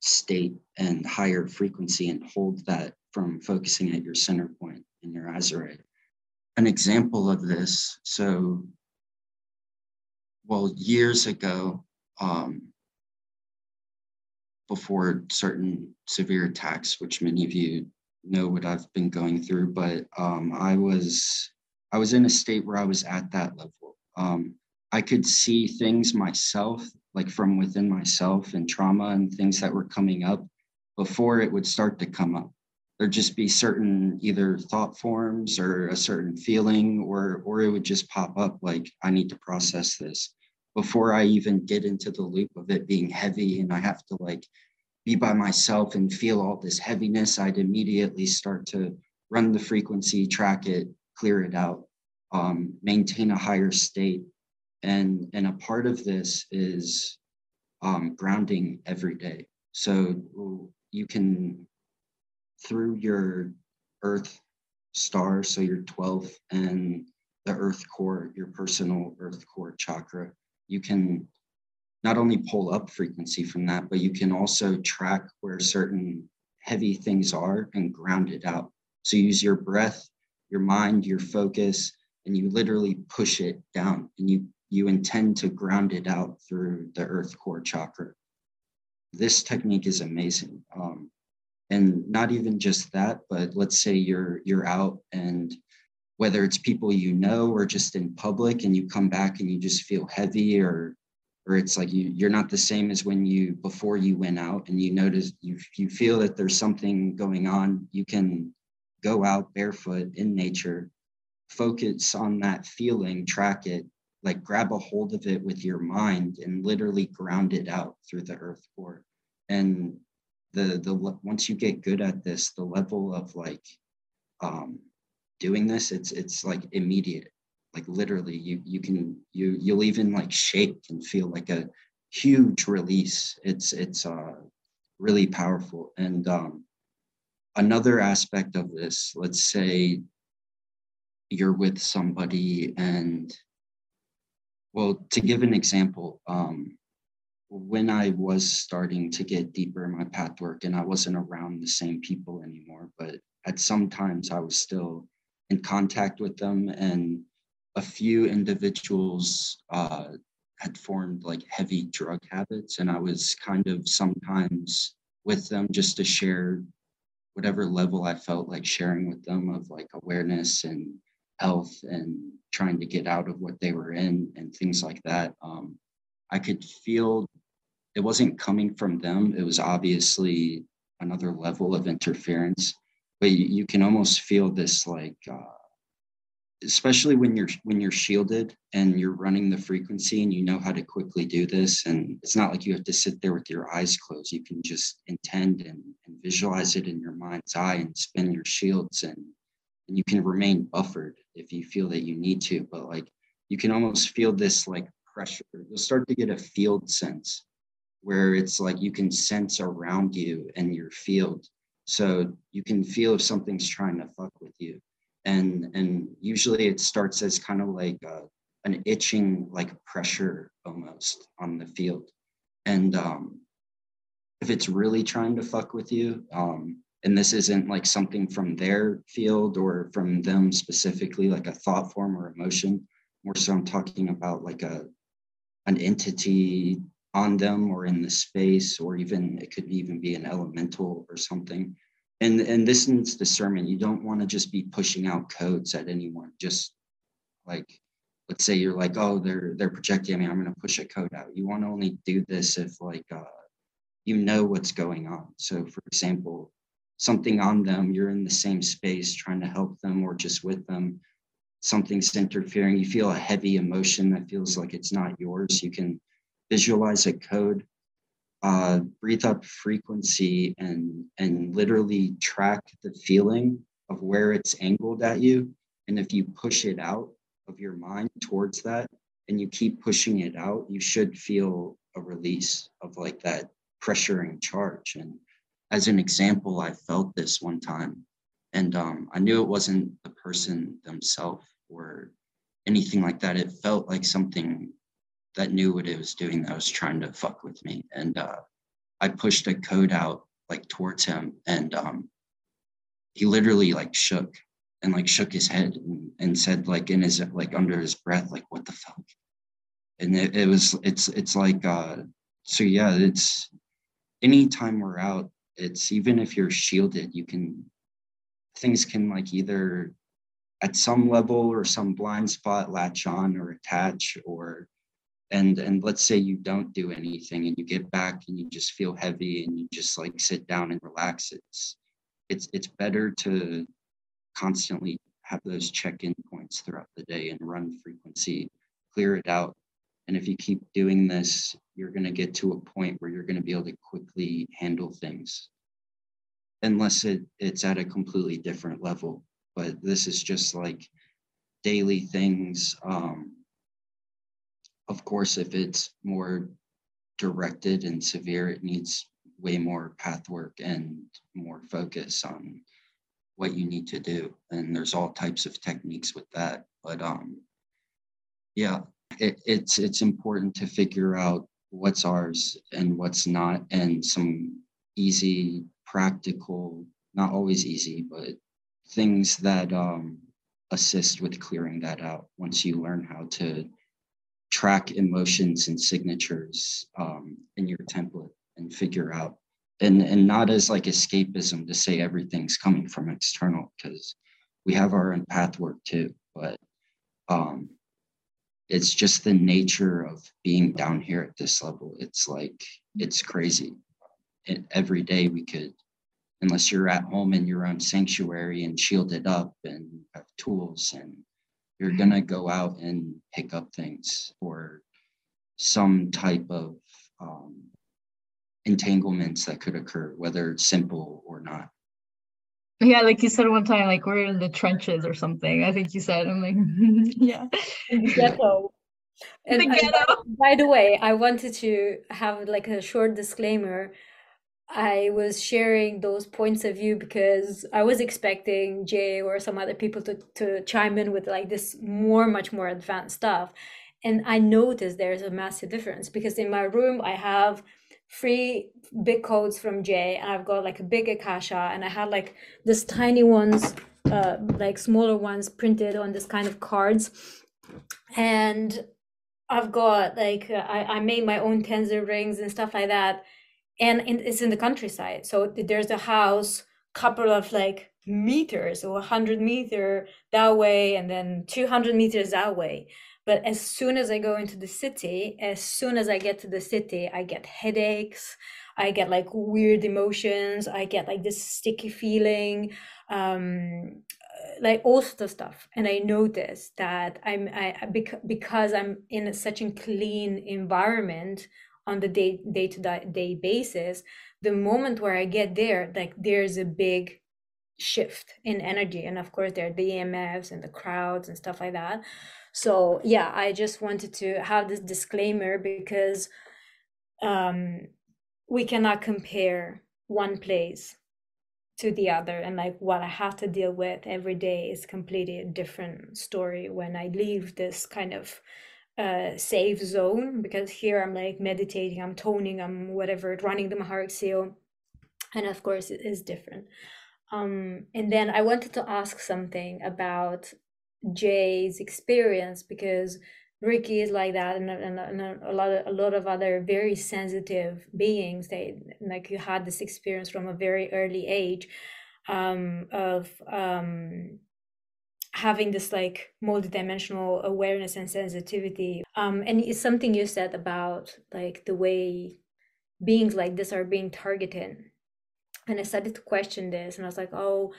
state and higher frequency and hold that from focusing at your center point in your azurite. An example of this, so well, years ago, um, before certain severe attacks, which many of you know what I've been going through, but um, I was I was in a state where I was at that level. Um, I could see things myself, like from within myself, and trauma and things that were coming up before it would start to come up. There'd just be certain either thought forms or a certain feeling, or or it would just pop up like I need to process this before I even get into the loop of it being heavy and I have to like be by myself and feel all this heaviness, I'd immediately start to run the frequency, track it, clear it out, um, maintain a higher state. And, and a part of this is um, grounding every day. So you can, through your earth star, so your 12th and the earth core, your personal earth core chakra, you can not only pull up frequency from that, but you can also track where certain heavy things are and ground it out. So use your breath, your mind, your focus, and you literally push it down and you you intend to ground it out through the earth core chakra. This technique is amazing. Um, and not even just that, but let's say you're you're out and whether it's people you know or just in public and you come back and you just feel heavy or or it's like you you're not the same as when you before you went out and you notice you you feel that there's something going on you can go out barefoot in nature focus on that feeling track it like grab a hold of it with your mind and literally ground it out through the earth core. And the the once you get good at this the level of like um doing this it's it's like immediate. Like literally you you can you you'll even like shake and feel like a huge release. It's it's uh really powerful. And um another aspect of this let's say you're with somebody and well to give an example um when i was starting to get deeper in my path work and i wasn't around the same people anymore but at some times i was still in contact with them and a few individuals uh, had formed like heavy drug habits and i was kind of sometimes with them just to share whatever level i felt like sharing with them of like awareness and health and trying to get out of what they were in and things like that. Um, i could feel it wasn't coming from them. It was obviously another level of interference but you, you can almost feel this like uh, especially when you're when you're shielded and you're running the frequency and you know how to quickly do this. And it's not like you have to sit there with your eyes closed. You can just intend and, and visualize it in your mind's eye and spin your shields and and you can remain buffered if you feel that you need to but like you can almost feel this like pressure you'll start to get a field sense where it's like you can sense around you and your field so you can feel if something's trying to fuck with you. And and usually it starts as kind of like a, an itching like pressure almost on the field. And um, if it's really trying to fuck with you, um, and this isn't like something from their field or from them specifically, like a thought form or emotion, more so I'm talking about like a an entity on them or in the space, or even it could even be an elemental or something. And and this needs discernment. You don't want to just be pushing out codes at anyone. Just like let's say you're like, oh, they're they're projecting me. I'm going to push a code out. You want to only do this if like uh, you know what's going on. So, for example, something on them, you're in the same space trying to help them or just with them. Something's interfering. You feel a heavy emotion that feels like it's not yours. You can visualize a code, uh, breathe up frequency, and and literally track the feeling of where it's angled at you. And if you push it out of your mind towards that, and you keep pushing it out, you should feel a release of like that pressure and charge. And as an example, I felt this one time, and um, I knew it wasn't the person themselves or anything like that. It felt like something that knew what it was doing that was trying to fuck with me, and uh, I pushed a code out like towards him, and um, he literally like shook and like shook his head and, and said like in his like under his breath like what the fuck? And it, it was it's it's like uh so yeah it's anytime we're out it's even if you're shielded you can things can like either at some level or some blind spot latch on or attach or and and let's say you don't do anything and you get back and you just feel heavy and you just like sit down and relax it's it's it's better to constantly have those check-in points throughout the day and run frequency clear it out. And if you keep doing this you're going to get to a point where you're going to be able to quickly handle things. Unless it, it's at a completely different level but this is just like daily things um, of course if it's more directed and severe it needs way more path work and more focus on what you need to do. And there's all types of techniques with that but um yeah it, it's it's important to figure out what's ours and what's not and some easy practical not always easy but things that um assist with clearing that out once you learn how to track emotions and signatures um, in your template and figure out and and not as like escapism to say everything's coming from external because we have our own path work too but um it's just the nature of being down here at this level it's like it's crazy and every day we could unless you're at home in your own sanctuary and shielded up and have tools and you're to go out and pick up things or some type of um, entanglements that could occur, whether it's simple or not. Yeah, like you said one time, like we're in the trenches or something. I think you said. I'm like, yeah, ghetto. And, the ghetto. by, by the way, I wanted to have like a short disclaimer. I was sharing those points of view because I was expecting Jay or some other people to, to chime in with like this more, much more advanced stuff. And I noticed there's a massive difference because in my room, I have three big codes from Jay, and I've got like a big Akasha, and I had like this tiny ones, uh, like smaller ones printed on this kind of cards, and I've got like I, I made my own tensor rings and stuff like that, and it's in the countryside, so there's a house, couple of like meters or 100 meter that way and then 200 meters that way but as soon as I go into the city, as soon as I get to the city, I get headaches. I get like weird emotions. I get like this sticky feeling, um, like all sorts of stuff. And I notice that I'm I because I'm in such a clean environment on the day day to day basis. The moment where I get there, like there's a big shift in energy, and of course there are the EMFs and the crowds and stuff like that. So yeah, I just wanted to have this disclaimer because um, we cannot compare one place to the other and like what I have to deal with every day is completely a different story when I leave this kind of uh, safe zone because here I'm like meditating, I'm toning, I'm whatever, running the Maharic seal. And of course, it is different. Um, and then I wanted to ask something about Jay's experience because Ricky is like that, and, and, and, a lot of a lot of other very sensitive beings. They like you had this experience from a very early age um, of um, having this like multidimensional awareness and sensitivity. Um, and it's something you said about like the way beings like this are being targeted. And I started to question this, and I was like, oh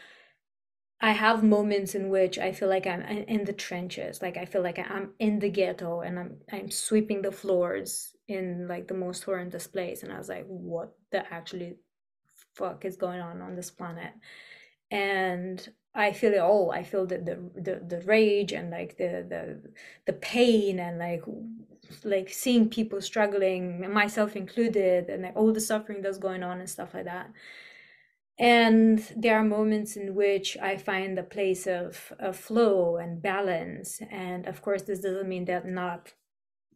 I have moments in which I feel like I'm in the trenches, like I feel like I'm in the ghetto and I'm I'm sweeping the floors in like the most horrendous place, and I was like, what the actually fuck is going on on this planet? And I feel it all. I feel the the the, the rage and like the the the pain and like like seeing people struggling, myself included, and like all the suffering that's going on and stuff like that and there are moments in which i find a place of, of flow and balance. And of course this doesn't mean that not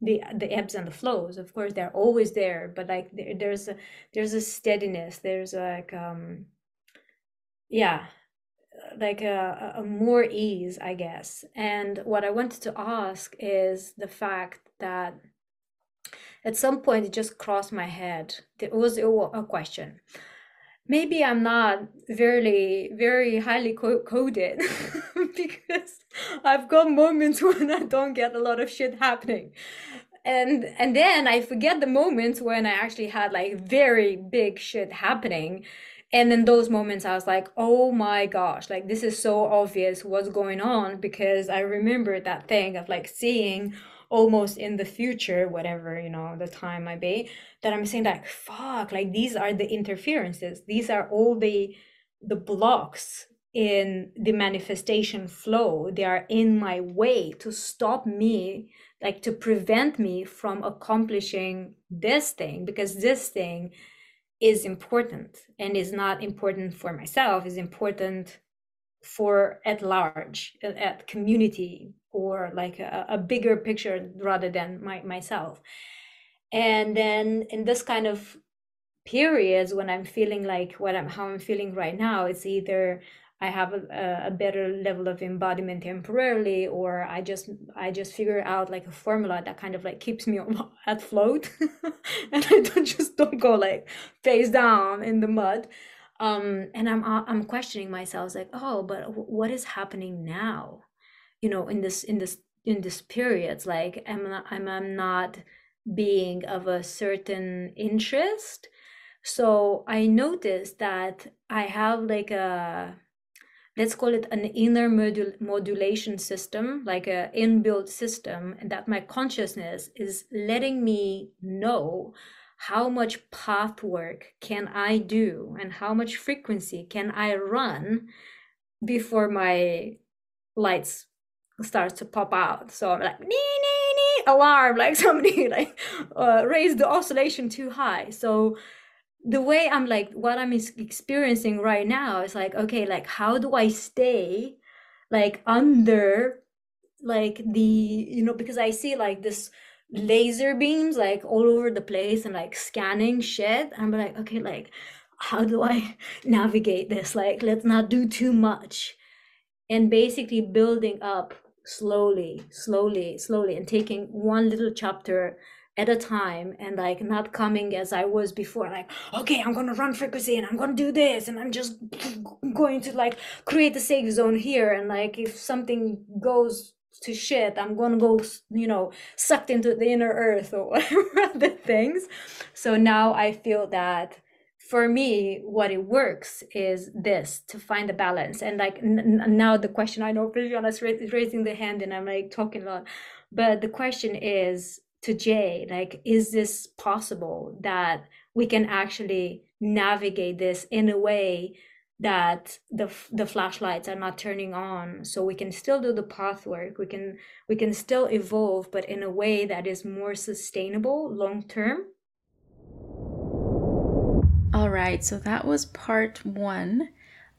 the the ebbs and the flows. Of course they're always there but like there, there's a there's a steadiness. There's like um yeah like a, a more ease i guess. And what i wanted to ask is the fact that at some point it just crossed my head. It was a question maybe i'm not very very highly co- coded because i've got moments when i don't get a lot of shit happening. And and then i forget the moments when i actually had like very big shit happening. And in those moments i was like oh my gosh like this is so obvious what's going on because i remember that thing of like seeing almost in the future whatever you know the time might be that i'm saying like fuck like these are the interferences. These are all the the blocks in the manifestation flow. They are in my way to stop me like to prevent me from accomplishing this thing because this thing is important and is not important for myself is important for at large at community or like a, a bigger picture rather than my, myself and then in this kind of periods when i'm feeling like what i'm how i'm feeling right now it's either I have a, a better level of embodiment temporarily, or I just I just figure out like a formula that kind of like keeps me at float, and I don't just don't go like face down in the mud. Um, and I'm uh, I'm questioning myself like, oh, but what is happening now? You know, in this in this in this period, like am not, am I'm not being of a certain interest. So I noticed that I have like a let's call it an inner modul- modulation system, like a inbuilt system, that my consciousness is letting me know how much path work can I do and how much frequency can I run before my lights starts to pop out. So I'm like, nee, nee, nee, alarm, like somebody like uh, raised the oscillation too high. So the way I'm like, what I'm experiencing right now is like, okay, like, how do I stay like under like the, you know, because I see like this laser beams like all over the place and like scanning shit. I'm like, okay, like, how do I navigate this? Like, let's not do too much. And basically building up slowly, slowly, slowly, and taking one little chapter at a time and like not coming as I was before, like, okay, I'm gonna run frequency and I'm gonna do this and I'm just going to like create a safe zone here. And like, if something goes to shit, I'm gonna go, you know, sucked into the inner earth or whatever the things. So now I feel that for me what it works is this to find the balance and like n- now the question i know Viviana is raising the hand and i'm like talking a lot but the question is to Jay, like, is this possible that we can actually navigate this in a way that the the flashlights are not turning on. So we can still do the path work. We can we can still evolve but in a way that is more sustainable long term. All right. So that was part 1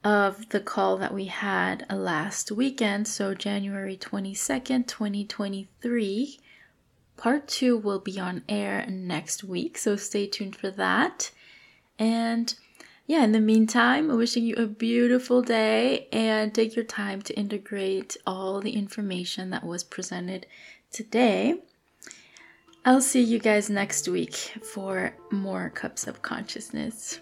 of the call that we had uh, last weekend. So January 22nd 2023 Part two will be on air next week, so stay tuned for that. And yeah, in the meantime, wishing you a beautiful day and take your time to integrate all the information that was presented today. I'll see you guys next week for more Cups of Consciousness.